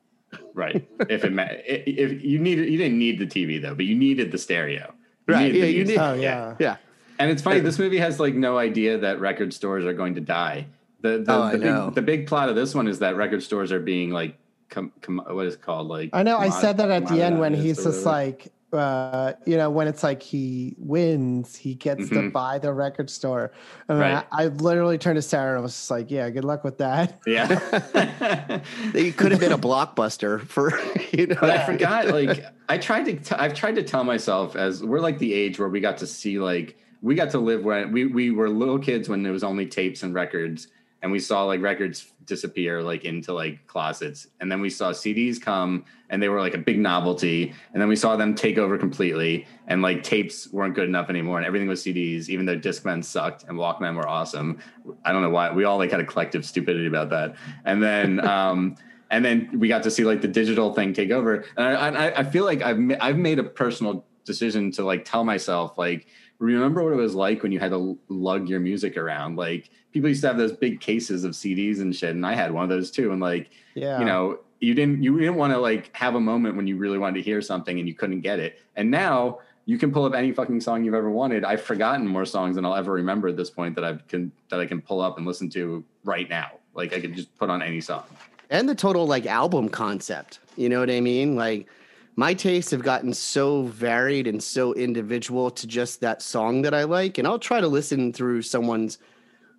Right. if it ma- if you needed you didn't need the TV though, but you needed the stereo. Right, yeah, the you need- Oh yeah. Yeah. And it's funny. This movie has like no idea that record stores are going to die. The the, Oh, I the, know. big, the big plot of this one is that record stores are being like com, com, what is it called like I know. I said that at the end when he's just whatever. like, uh, you know, when it's like he wins, he gets to Mhm. buy the record store. And Right. I, I literally turned to Sarah and I was just like, yeah, good luck with that. yeah. They could have been a blockbuster for you know. but I forgot. Like I tried to. T- I've tried to tell myself as we're like the age where we got to see like we got to live when we we were little kids when there was only tapes and records, and we saw like records disappear like into like closets, and then we saw CDs come and they were like a big novelty, and then we saw them take over completely, and like tapes weren't good enough anymore, and everything was CDs, even though Discmen sucked and Walkman were awesome. I don't know why we all like had a collective stupidity about that, and then. um and then we got to see like the digital thing take over and i i, I feel like i've ma- i've made a personal decision to like tell myself like remember what it was like when you had to lug your music around like people used to have those big cases of cds and shit and i had one of those too and like Yeah. you know you didn't you didn't want to like have a moment when you really wanted to hear something and you couldn't get it and now you can pull up any fucking song you've ever wanted i've forgotten more songs than i'll ever remember at this point that i can that i can pull up and listen to right now like i can just put on any song and the total like album concept. You know what I mean? Like my tastes have gotten so varied and so individual to just that song that I like, and I'll try to listen through someone's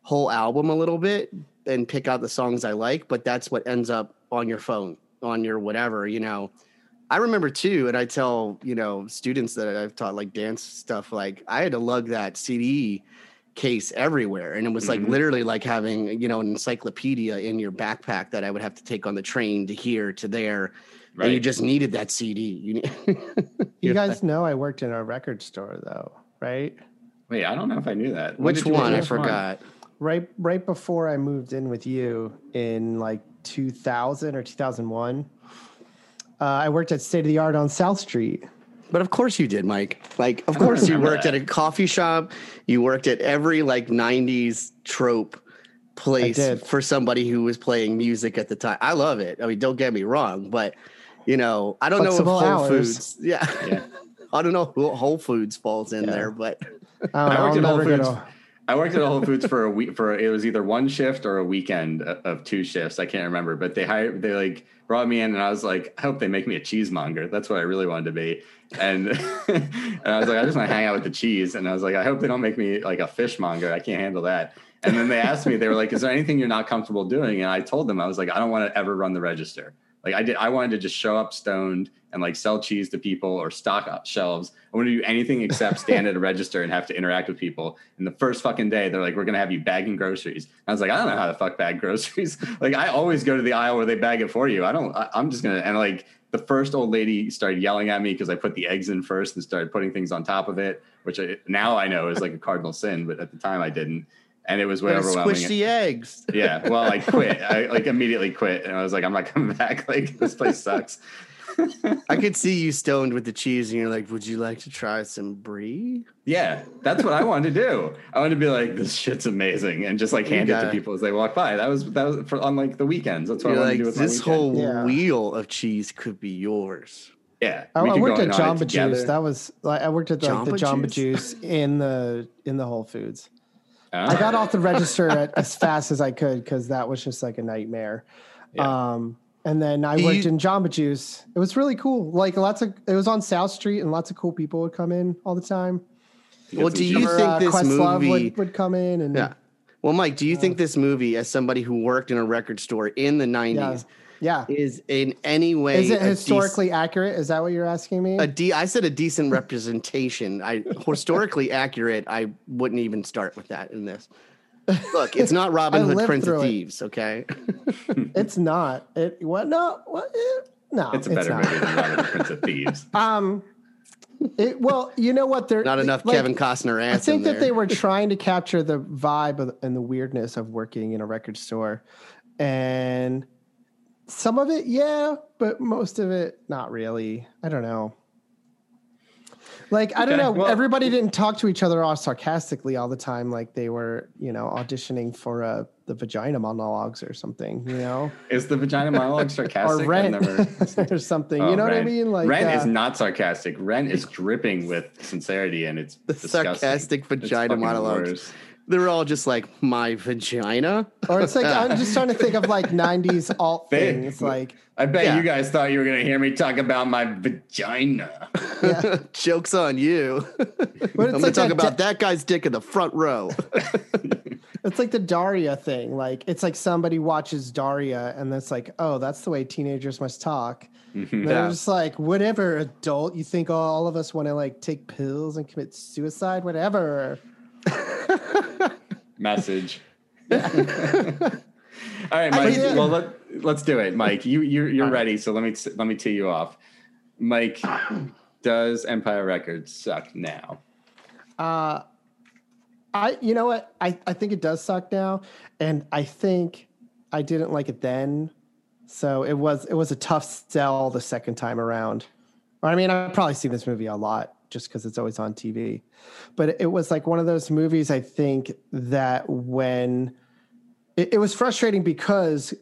whole album a little bit and pick out the songs I like. But that's what ends up on your phone, on your whatever. You know. I remember too, and I tell you know students that I've taught like dance stuff. Like I had to lug that CD case everywhere and it was like Mhm. literally like having you know an encyclopedia in your backpack that i would have to take on the train to here to there and you just needed that cd you, ne- you guys know I worked in a record store though, right? Wait, I don't know if I knew that. When which one i which forgot Right, right before I moved in with you in like 2000 or 2001. Uh, I worked at State of the Art on South Street. but of course you did mike like of course you worked that. at a coffee shop you worked at every like 90s trope place for somebody who was playing music at the time i love it i mean don't get me wrong but you know i don't Flexible know if whole hours. foods yeah, Yeah. i don't know who whole foods falls in Yeah. there but I, I don't know, worked I'll at Whole never go Foods. to- I worked at Whole Foods for a week. For it was either one shift or a weekend of two shifts. I can't remember, but they hired. They like brought me in, and I was like, I hope they make me a cheesemonger. That's what I really wanted to be. And and I was like, I just want to hang out with the cheese. And I was like, I hope they don't make me like a fishmonger. I can't handle that. And then they asked me, they were like, Is there anything you're not comfortable doing? And I told them, I was like, I don't want to ever run the register. Like I did, I wanted to just show up stoned and like sell cheese to people or stock up shelves. I want to do anything except stand at a register and have to interact with people. And the first fucking day, they're like, "We're gonna have you bagging groceries." And I was like, "I don't know how to fuck bag groceries. like I always go to the aisle where they bag it for you. I don't. I, I'm just gonna." And like the first old lady started yelling at me because I put the eggs in first and started putting things on top of it, which I, now I know is like a cardinal sin, but at the time I didn't. And it was way Gotta overwhelming. squish the eggs Yeah, well, I quit. I like immediately quit, and I was like, I'm not coming back. Like this place sucks. I could see you stoned with the cheese, and you're like, "Would you like to try some brie?" Yeah, that's what I wanted to do. I wanted to be like, this shit's amazing, and just like hand it to people as they walk by. That was that was for on like the weekends. That's what You're I wanted like, to do with my "This weekend. whole Yeah. wheel of cheese could be yours." yeah. I, I worked at in on it Jamba. Juice. That was like I worked at like the Jamba Jamba Juice? Juice in the in the Whole Foods. Uh, I got off the register at, as fast as I could because that was just like a nightmare. Yeah. Um, and then I Do worked you- in Jamba Juice. It was really cool. Like lots of it was on South Street, and lots of cool people would come in all the time. to Well, do you cheese. Remember, think uh, this Questlove movie- would, would come in and Yeah. Well, Mike, do you think this movie, as somebody who worked in a record store in the '90s, Yeah. is in any way Is it a dec- historically accurate? Is that what you're asking me? a de- I said a decent representation. I historically accurate. I wouldn't even start with that in this. Look, it's not Robin Hood, Prince of through it. Thieves. Okay, it's not. It what? No. What? eh, No. It's a better not. movie than Robin Hood, Prince of Thieves. Um. It, well, you know what? They're not enough like, Kevin Costner I think that there. they were trying to capture the vibe of, and the weirdness of working in a record store, and some of it, yeah, but most of it, not really. I don't know. Like I don't Okay, know. well- Everybody didn't talk to each other all sarcastically all the time, like they were, you know, auditioning for uh, the vagina monologues or something. You know, Is the vagina monologue or sarcastic? I've rent never- or something. Oh, you know what I mean? Like Rent is uh, not sarcastic. Rent is dripping with sincerity, and it's The disgusting. sarcastic vagina fucking monologues. worse. They were all just like my vagina. Or it's like I'm just trying to think of like '90s alt things, like I bet Yeah. you guys thought you were going to hear me talk about my vagina. Jokes on you. But I'm going to like talk about da- that guy's dick in the front row. It's like the Daria thing. Like it's like somebody watches Daria and it's like, oh, that's the way teenagers must talk. And They're Yeah. just like, whatever, adult. You think all of us want to like take pills and commit suicide, whatever. Message. All right, Mike. yeah. Well, let, let's do it, Mike. You you're, you're ready, so let me let me tee you off. Mike, does Empire Records suck now? Uh I you know what? I, I think it does suck now. And I think I didn't like it then. So it was it was a tough sell the second time around. I mean, I've probably seen this movie a lot just because it's always on TV. But it was like one of those movies I think that when it, it was frustrating because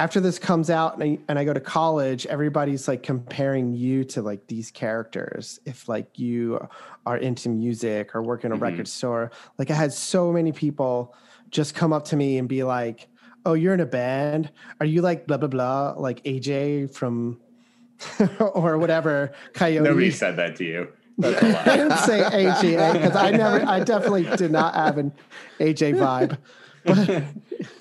after this comes out and I, and I go to college, everybody's like comparing you to like these characters. If like you are into music or work in a mm-hmm. record store, like I had so many people just come up to me and be like, "Oh, you're in a band? Are you like blah blah blah, like AJ from or whatever Coyote?" Nobody said that to you. That's a I lie. didn't say AJ because I never, I definitely did not have an AJ vibe. But,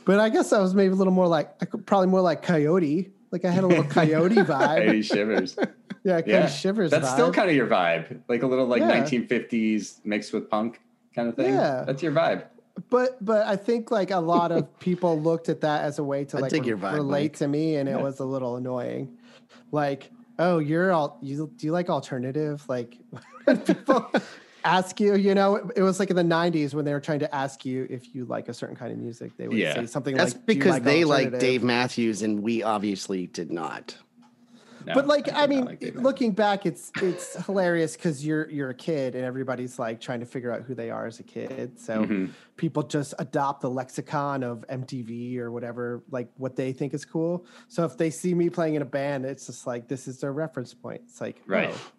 but I guess I was maybe a little more like, probably more like Coyote. Like I had a little Coyote vibe. Eddie Shivers. Yeah, Coyote Yeah, Shivers. That's vibe. still kind of your vibe, like a little like Yeah. 1950s mixed with punk kind of thing. Yeah. that's your vibe. But but I think like a lot of people looked at that as a way to like dig re- your vibe, relate Mike. to me, and it was a little annoying. Like, oh, you're all you do you like alternative? Like when people ask you, you know, it, it was like in the '90s when they were trying to ask you if you like a certain kind of music, they would Yeah. say something That's like, "Do you because like they like? Dave Matthews and we obviously did not. No, but like do I mean, like looking back, it's it's hilarious because you're you're a kid and everybody's like trying to figure out who they are as a kid. So Mhm. people just adopt the lexicon of MTV or whatever, like what they think is cool. So if they see me playing in a band, it's just like this is their reference point. It's like Right. oh,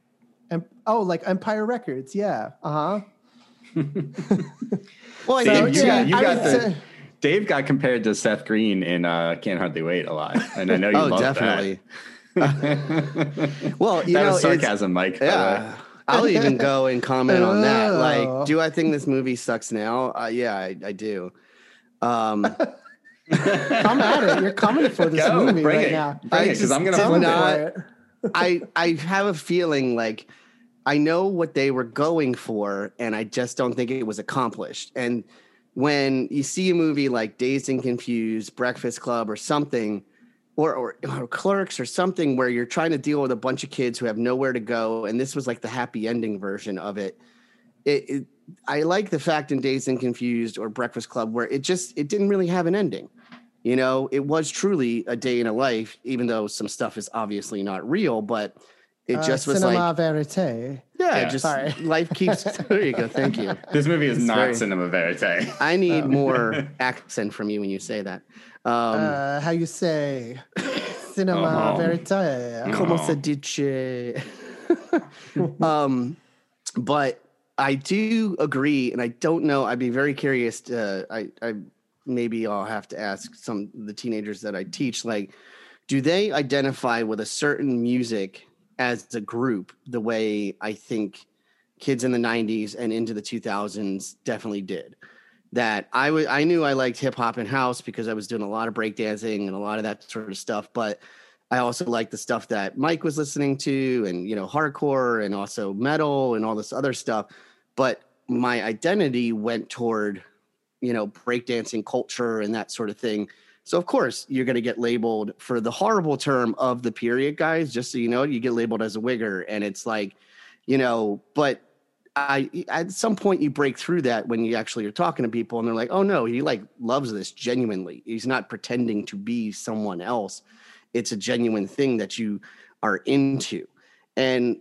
em- oh like Empire Records, yeah, uh huh. Well, I Dave, know you too. got, you I got would the say- Dave got compared to Seth Green in uh, Can't Hardly Wait a lot, and I know you oh, love definitely. that. Well, you that know, was it's- sarcasm, Mike. by the way. Yeah. I'll even go and comment on that. Oh. Like, do I think this movie sucks now? Uh, yeah, I, I do. Um, Come at it. You're coming for this Go, movie bring right it. now. Bring I it, because just I'm gonna did flip not- it. I I have a feeling like I know what they were going for, and I just don't think it was accomplished. And when you see a movie like Dazed and Confused, Breakfast Club, or something, or, or or Clerks, or something where you're trying to deal with a bunch of kids who have nowhere to go, and this was like the happy ending version of it. It, it I like the fact in Dazed and Confused or Breakfast Club where it just it didn't really have an ending. You know, it was truly a day in a life, even though some stuff is obviously not real, but it Uh, just was cinema like, verite. yeah, Yeah. just Sorry. life keeps. there you go. Thank you. This movie is It's not very- cinema verite. I need more accent from you when you say that. Um, uh, how you say cinema Uh-huh. verite. Como Aw. se dice? um, but I do agree, and I don't know. I'd be very curious. To, I, I maybe I'll have to ask some of the teenagers that I teach. Like, do they identify with a certain music as a group the way I think kids in the '90s and into the 2000s definitely did? That I knew I liked hip hop and house because I was doing a lot of breakdancing and a lot of that sort of stuff, but I also liked the stuff that Mike was listening to and you know hardcore and also metal and all this other stuff. But my identity went toward you know breakdancing culture and that sort of thing. So of course you're going to get labeled for the horrible term of the period, guys. Just so you know, you get labeled as a wigger, and it's like, you know, but I at some point you break through that when you actually are talking to people and they're like, oh no, he like loves this genuinely. He's not pretending to be someone else. It's a genuine thing that you are into. And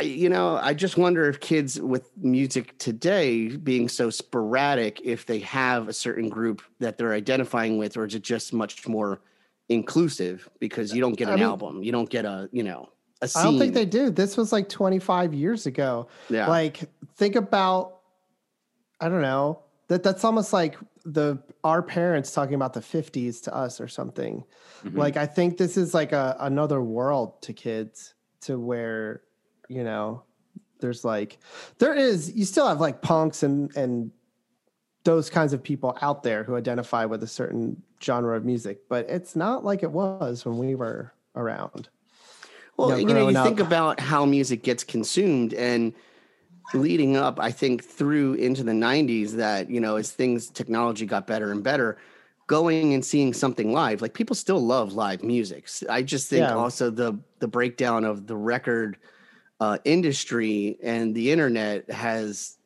you know, I just wonder if kids with music today being so sporadic, if they have a certain group that they're identifying with, or is it just much more inclusive because you don't get an I mean- album, you don't get a, you know, a scene. I don't think they do. This was like 25 years ago. Yeah. Like think about I don't know. That that's almost like the our parents talking about the 50s to us or something. Mm-hmm. Like I think this is like a another world to kids to where, you know, there's like there is you still have like punks and and those kinds of people out there who identify with a certain genre of music, but it's not like it was when we were around. Well, you know, you growing think about how music gets consumed and leading up, I think through into the 90s that, you know, as things technology got better and better, going and seeing something live, like people still love live music. I just think Yeah. also the the breakdown of the record uh, industry and the internet has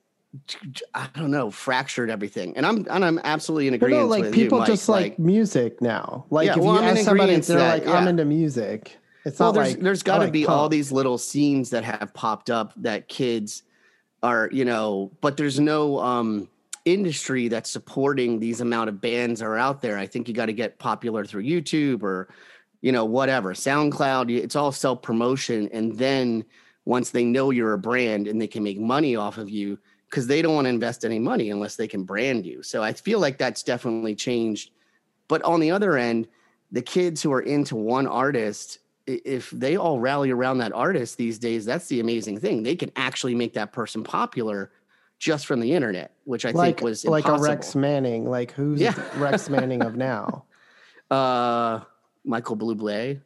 I don't know, fractured everything. And I'm and I'm absolutely in Well, agreement no, like with people you, just like, music now. Like Yeah, if well, you I'm ask somebody, they're that, like, "I'm into music." It's well, not there's like there's I got to like be all these little scenes that have popped up that kids are, you know, but there's no um industry that's supporting these amount of bands are out there. I think you got to get popular through YouTube or you know whatever SoundCloud. It's all self promotion, and then once they know you're a brand and they can make money off of you because they don't want to invest any money unless they can brand you. So I feel like that's definitely changed. But on the other end, the kids who are into one artist, if they all rally around that artist these days, that's the amazing thing. They can actually make that person popular just from the internet, which I like think was like a. Rex Manning. Like who's Yeah. Rex Manning of now? uh, Michael Bublé.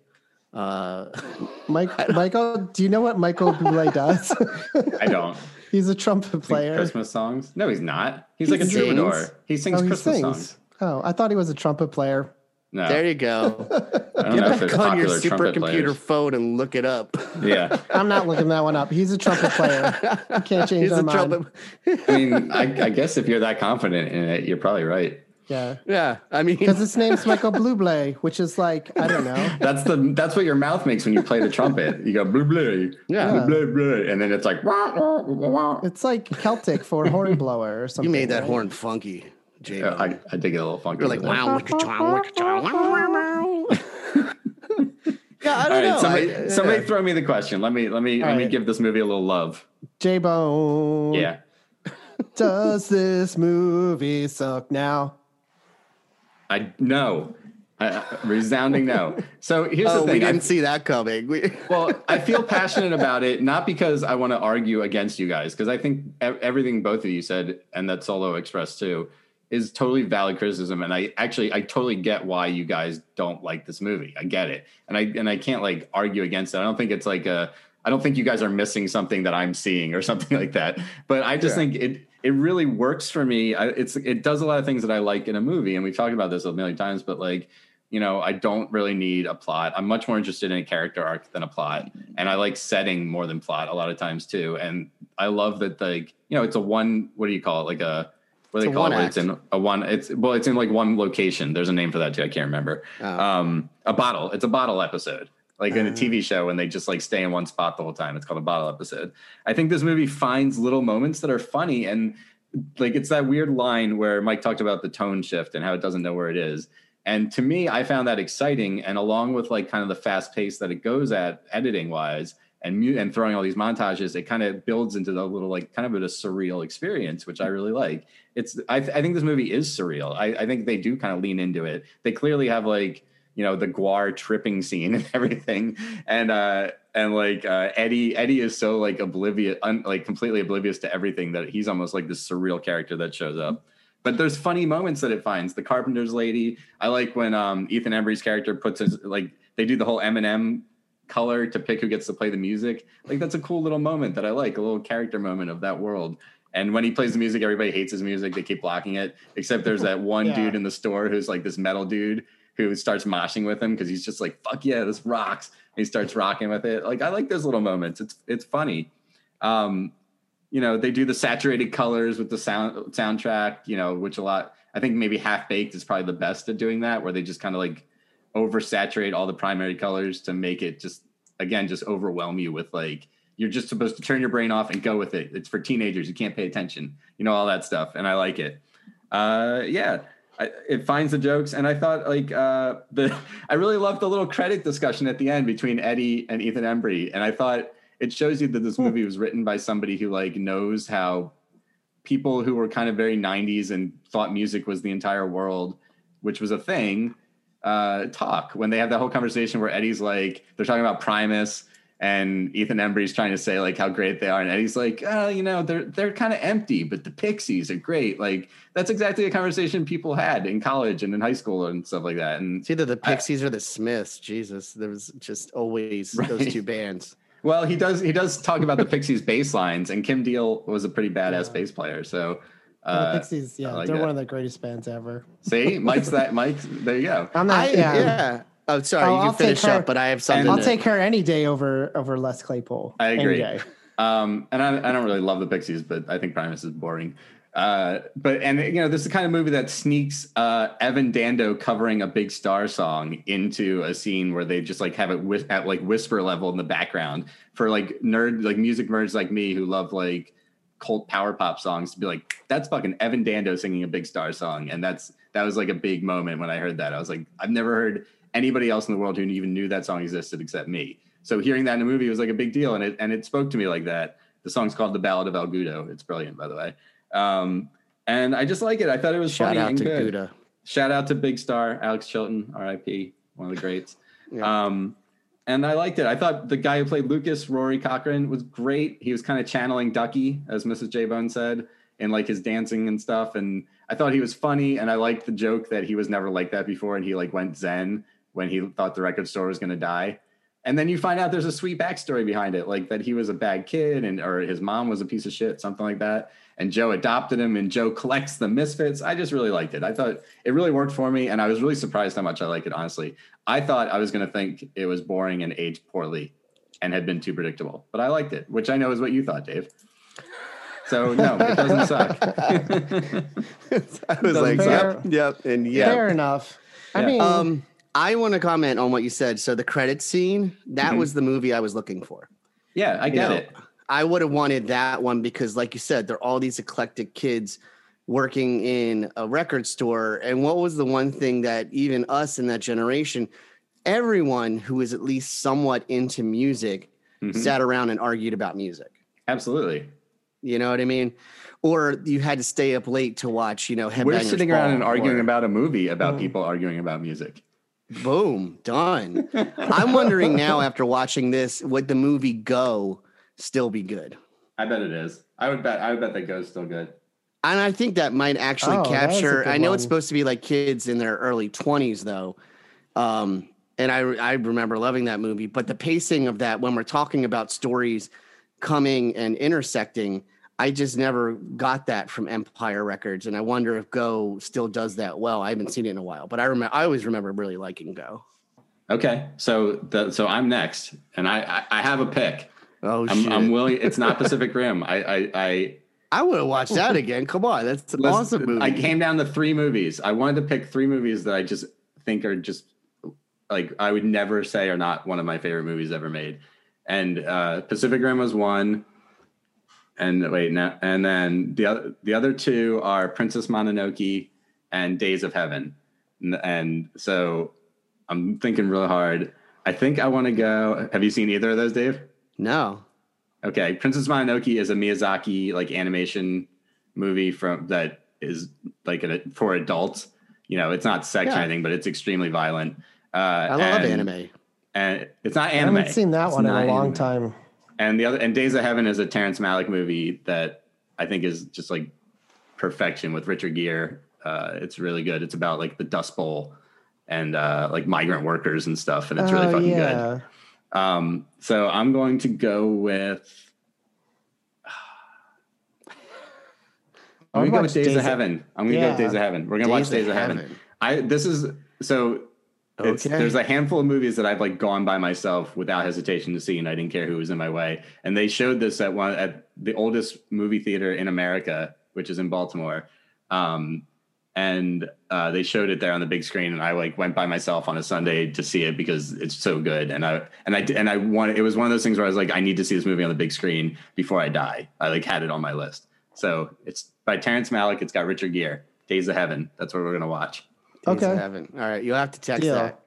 Uh, Mike Michael, do you know what Michael Bublé does? I don't. He's a trumpet Sing player. Christmas songs? No, he's not. He's He like a sings. troubadour. He sings Oh, he Christmas sings. songs. Oh, I thought he was a trumpet player. No, there you go. I don't Get know if back on your supercomputer phone and look it up. Yeah, I'm not looking that one up. He's a trumpet player. You can't change He's our a mind. trumpet. I mean, I, I guess if you're that confident in it, you're probably right. Yeah. Yeah, I mean, Because his name's Michael Bublé, which is like, I don't know. That's the that's what your mouth makes when you play the trumpet. You go blue blue, Yeah. blue blue, and then it's like wah, wah, wah, wah. It's like Celtic for hornblower or something. you made that right? horn funky, Yeah, I, I did get a little funky. You're like, wow, wicka cha, wow, wow. Yeah, I don't right, know. somebody, I- somebody yeah. throw me the question. Let me let me All let me right. give this movie a little love. J Bone. Yeah, Does this movie suck now? I no, uh, resounding no. So here's Oh, the we thing. I- didn't see that coming. We, well, I feel passionate about it, not because I want to argue against you guys, because I think ev- everything both of you said, and that Solo expressed too, is totally valid criticism. And I actually, I totally get why you guys don't like this movie. I get it, and I and I can't like argue against it. I don't think it's like a. I don't think you guys are missing something that I'm seeing or something like that. But I just Yeah. think it it really works for me. I, it's it does a lot of things that I like in a movie, and we've talked about this a million times. But like you know, I don't really need a plot. I'm much more interested in a character arc than a plot. And I like setting more than plot a lot of times too. And I love that like, you know, it's a one what do you call it? Like a what do they call it? It's in a one it's well, it's in like one location. There's a name for that too. I can't remember. Oh. Um a bottle. It's a bottle episode. Like in a TV show when they just like stay in one spot the whole time. It's called a bottle episode. I think this movie finds little moments that are funny and like it's that weird line where Mike talked about the tone shift and how it doesn't know where it is. And to me, I found that exciting. And along with like kind of the fast pace that it goes at editing wise and and throwing all these montages, it kind of builds into the little like kind of a surreal experience, which I really like. It's I, th- I think this movie is surreal. I, I think they do kind of lean into it. They clearly have like you know the GWAR tripping scene and everything, and uh and like uh, Eddie Eddie is so like oblivious, un, like completely oblivious to everything that he's almost like this surreal character that shows up. but there's funny moments that it finds. The Carpenter's Lady. I like when um, Ethan Embry's character puts his like they do the whole M&M color to pick who gets to play the music. Like that's a cool little moment that I like, a little character moment of that world. And when he plays the music, everybody hates his music. They keep blocking it. Except there's that one Yeah. dude in the store who's like this metal dude who starts moshing with him because he's just like, "Fuck yeah, this rocks!" And he starts rocking with it. Like I like those little moments. It's it's funny. Um, you know, they do the saturated colors with the sound soundtrack. You know, which a lot. I think maybe Half Baked is probably the best at doing that, where they just kind of like oversaturate all the primary colors to make it just again just overwhelm you with like you're just supposed to turn your brain off and go with it. It's for teenagers. You can't pay attention. You know all that stuff, and I like it. Uh, yeah, I, it finds the jokes, and I thought like uh, the I really loved the little credit discussion at the end between Eddie and Ethan Embry, and I thought it shows you that this movie was written by somebody who like knows how people who were kind of very 90s and thought music was the entire world, which was a thing, uh, talk when they have that whole conversation where Eddie's like, they're talking about Primus and Ethan Embry's trying to say like how great they are. And Eddie's like, oh, you know, they're, they're kind of empty, but the Pixies are great. Like that's exactly the conversation people had in college and in high school and stuff like that. And It's either the I- Pixies or the Smiths. Jesus, there was just always Right. those two bands. Well, he does. He does talk about the Pixies bass lines, and Kim Deal was a pretty badass bass player. So, uh, the Pixies, yeah, like they're that. one of the greatest bands ever. see, Mike's that. Mike. there. You go. I'm not. I, yeah. yeah. Oh, sorry. I'll- you I'll can finish take her- up, but I have something. I'll to- take her any day over over Les Claypool. I Any agree. day. Um, and I, I don't really love the Pixies, but I think Primus is boring. Uh, but and you know, this is the kind of movie that sneaks uh, Evan Dando covering a Big Star song into a scene where they just like have it whis- at like whisper level in the background for like nerd like music nerds like me who love like cult power pop songs to be like that's fucking Evan Dando singing a Big Star song, and that's that was like a big moment when I heard that. I was like, I've never heard anybody else in the world who even knew that song existed except me. So hearing that in a movie was like a big deal, and it and it spoke to me like that. The song's called "The Ballad of El Goodo." It's brilliant, by the way. Um, and I just like it. I thought it was Shout funny out and to good. Gouda. Shout out to Big Star Alex Chilton, R.I.P. One of the greats. Yeah. Um, and I liked it. I thought the guy who played Lucas, Rory Cochrane, was great. He was kind of channeling Ducky, as Mrs. J Bone said, in like his dancing and stuff. And I thought he was funny. And I liked the joke that he was never like that before, and he like went zen when he thought the record store was going to die. And then you find out there's a sweet backstory behind it, like that he was a bad kid and or his mom was a piece of shit, something like that. And Joe adopted him, and Joe collects the misfits. I just really liked it. I thought it really worked for me, and I was really surprised how much I like it. Honestly, I thought I was going to think it was boring and aged poorly, and had been too predictable. But I liked it, which I know is what you thought, Dave. So no, it doesn't suck. I was like, Fair- yep, yep, and yeah. Fair enough. I Yeah. mean, Um, I want to comment on what you said. So the credit scene, that Mhm. was the movie I was looking for. yeah, I You get know, it. I would have wanted that one because, like you said, there are all these eclectic kids working in a record store. And what was the one thing that even us in that generation, everyone who was at least somewhat into music Mhm. sat around and argued about music. Absolutely. You know what I mean? Or you had to stay up late to watch, you know, We're sitting around and arguing or- about a movie about people arguing about music. Boom, done. I'm wondering now after watching this, would the movie Go still be good? I bet it is. I would bet. I would bet that goes still good. And I think that might actually Oh, that is a capture. I know it's supposed to be like kids in their early 20s, though. Um, and I, I remember loving that movie, but the pacing of that when we're talking about stories coming and intersecting, I just never got that from Empire Records. And I wonder if Go still does that well. I haven't seen it in a while, but I remember, I always remember really liking Go. Okay, so the, so I'm next, and I I, I have a pick. Oh, I'm, shit. I'm willing. It's not Pacific Rim. I I I, I would have watched that again. Come on. That's an awesome movie. I came down to three movies. I wanted to pick three movies that I just think are just like I would never say are not one of my favorite movies ever made. And uh, Pacific Rim was one. And wait, now and then the other the other two are Princess Mononoke and Days of Heaven. And, and so I'm thinking real hard. I think I want to go. Have you seen either of those, Dave? no. Okay, Princess Mononoke is a Miyazaki like animation movie from that is like a, for adults. You know, it's not sex or anything, but it's extremely violent. Uh, I love and, anime. and it's not anime. I haven't seen that It's one in a long anime. time. And the other and Days of Heaven is a Terrence Malick movie that I think is just like perfection with Richard Gere. Uh, it's really good. It's about like the Dust Bowl and uh, like migrant workers and stuff, and it's really Oh, fucking yeah. good. Um, so I'm going to go with. I'm gonna go with Days, Days of of- Heaven. I'm gonna go with Days of Heaven. We're gonna watch Days of Heaven. I this is so Okay. there's a handful of movies that I've like gone by myself without hesitation to see, and I didn't care who was in my way. And they showed this at one at the oldest movie theater in America, which is in Baltimore. Um, and uh, they showed it there on the big screen, and I like went by myself on a Sunday to see it because it's so good. And I and I and I wanted it was one of those things where I was like, I need to see this movie on the big screen before I die. I like had it on my list. So it's by Terrence Malick. It's got Richard Gere. Days of Heaven. That's what we're gonna watch. Days of Okay. Heaven. All right, you'll have to text Yeah. that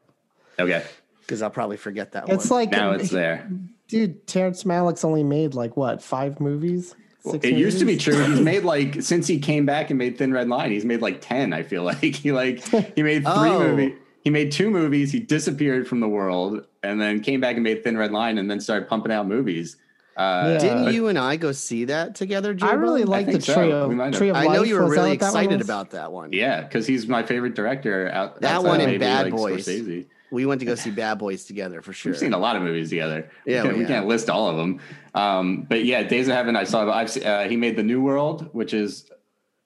Okay, because I'll probably forget that It's one. like now it's there. dude, Terrence Malick's only made like what five movies? Six It used to be true. He's made like since he came back and made Thin Red Line, he's made like ten. I feel like he like he made three Oh. movies. He made two movies. He disappeared from the world, and then came back and made Thin Red Line, and then started pumping out movies. Uh, Yeah. Didn't you and I go see that together, Joe? I really like the trio. so. tree of might have. tree of I know Life. you were really what that excited was? about that one. Yeah, because he's my favorite director. Out That one in Bad like, Boys. Scorsese. We went to go see Bad Boys together for sure. We've seen a lot of movies together. Yeah, we, can't, we we can't list all of them. Um, but yeah, Days of Heaven. I saw. I've seen, uh, he made the New World, which is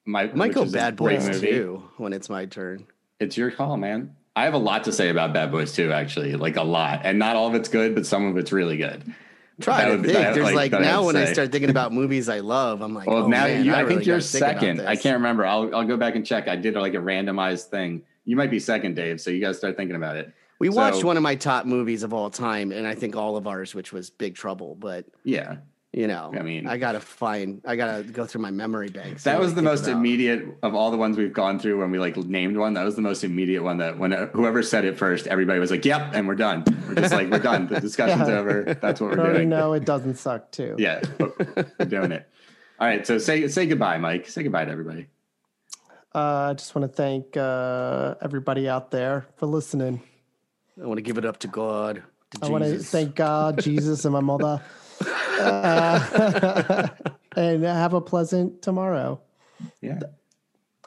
my. I might go Bad Boys movie. too when it's my turn. It's your call, man. I have a lot to say about Bad Boys too, actually, like a lot, and not all of it's good, but some of it's really good. Try to think. that- There's like, like, now when I start thinking about movies I love, I'm like, Well, oh, now man, you, I, really think you're gotta think about second. I can't remember. I'll I'll go back and check. I did like a randomized thing. You might be second, Dave. So you guys start thinking about it. We So- watched one of my top movies of all time, and I think all of ours, which was Big Trouble. But Yeah, you know, I mean- I gotta find, I gotta go through my memory banks that was I the most immediate of all the ones we've gone through when we like named one. That was the most immediate one that when uh, whoever said it first, everybody was like, "Yep," and we're done. We're just like, we're done. The discussion's Yeah. over. That's what we're doing. no it doesn't suck too. Yeah, we're doing it. All right, so say say goodbye, Mike. Say goodbye to everybody. Uh, I just want to thank uh, everybody out there for listening. I want to give it up to God. To I want to thank God, Jesus, and my mother. Uh, and have a pleasant tomorrow. Yeah,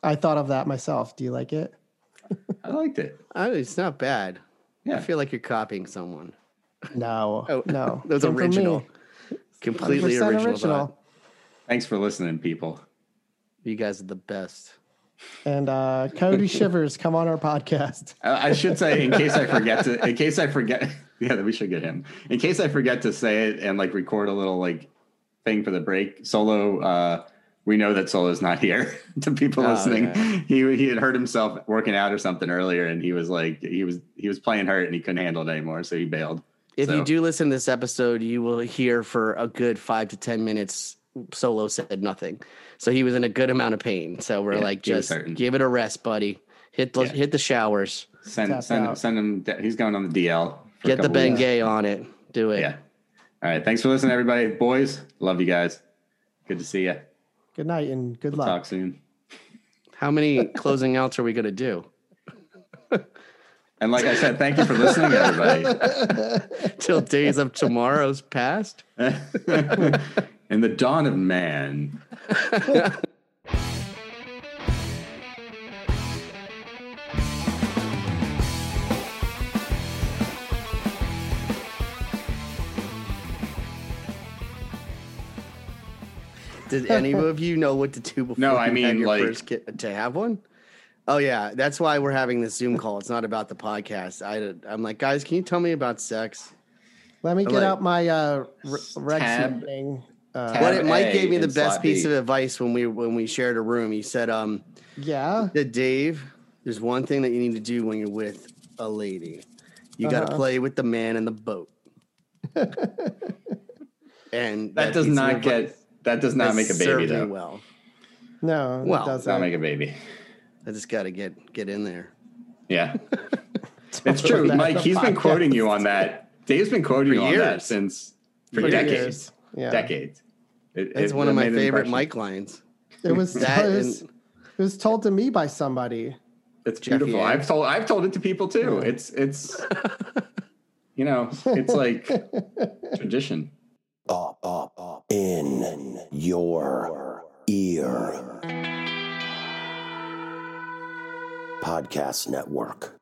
I thought of that myself. Do you like it? I liked it. Oh, it's not bad. Yeah, I feel like you're copying someone. No, Oh, no. that was Came original. Completely original. original. thanks for listening, people. You guys are the best. And uh, Cody Shivers, come on our podcast. I should say, in case I forget to, in case I forget, yeah, that we should get him. In case I forget to say it and like record a little like thing for the break. Solo, uh, we know that Solo's not here. to people Oh, listening, yeah. he he had hurt himself working out or something earlier, and he was like he was he was playing hurt and he couldn't handle it anymore, so he bailed. If So- you do listen to this episode, you will hear for a good five to ten minutes. Solo said nothing, so he was in a good amount of pain. So we're Yeah, like, just give it a rest, buddy. Hit the Yeah. hit the showers. Send Tap send out. send him. He's going on the DL. For a Get the couple weeks. Bengay on it. Do it. Yeah. All right. Thanks for listening, everybody. Boys, love you guys. Good to see you. Good night and good luck. Talk soon. How many closing outs are we gonna do? And like I said, thank you for listening, everybody. Till days of tomorrow's past. In the dawn of man. Did any of you know what to do before No, I you had mean, your like- first kid to have one? Oh yeah, that's why we're having this Zoom call. It's not about the podcast. I, I'm like, guys, can you tell me about sex? Let me get Like- out my uh, r- Rex Tab- thing. Uh, tab- What it, Mike A gave me the best piece B. of advice when we when we shared a room. He said, um, yeah. that Dave, there's one thing that you need to do when you're with a lady. You got to Uh-huh. play with the man in the boat. and That does piece of not advice get that does not has make a baby though. Well, No, Well, it Does doesn't. not make a baby. I just got to get get in there. Yeah. It's true. That's Mike, a he's been quoting you on that. Dave's been quoting For you on that since for, For decades. years. Yeah. Decades. It- It's it- one of my favorite. Mike lines. It was That it was, and- it was told to me by somebody. It's beautiful. Ant. I've told I've told it to people too. It's it's you know, it's like tradition. Up, up, up in your ear. Podcast Network.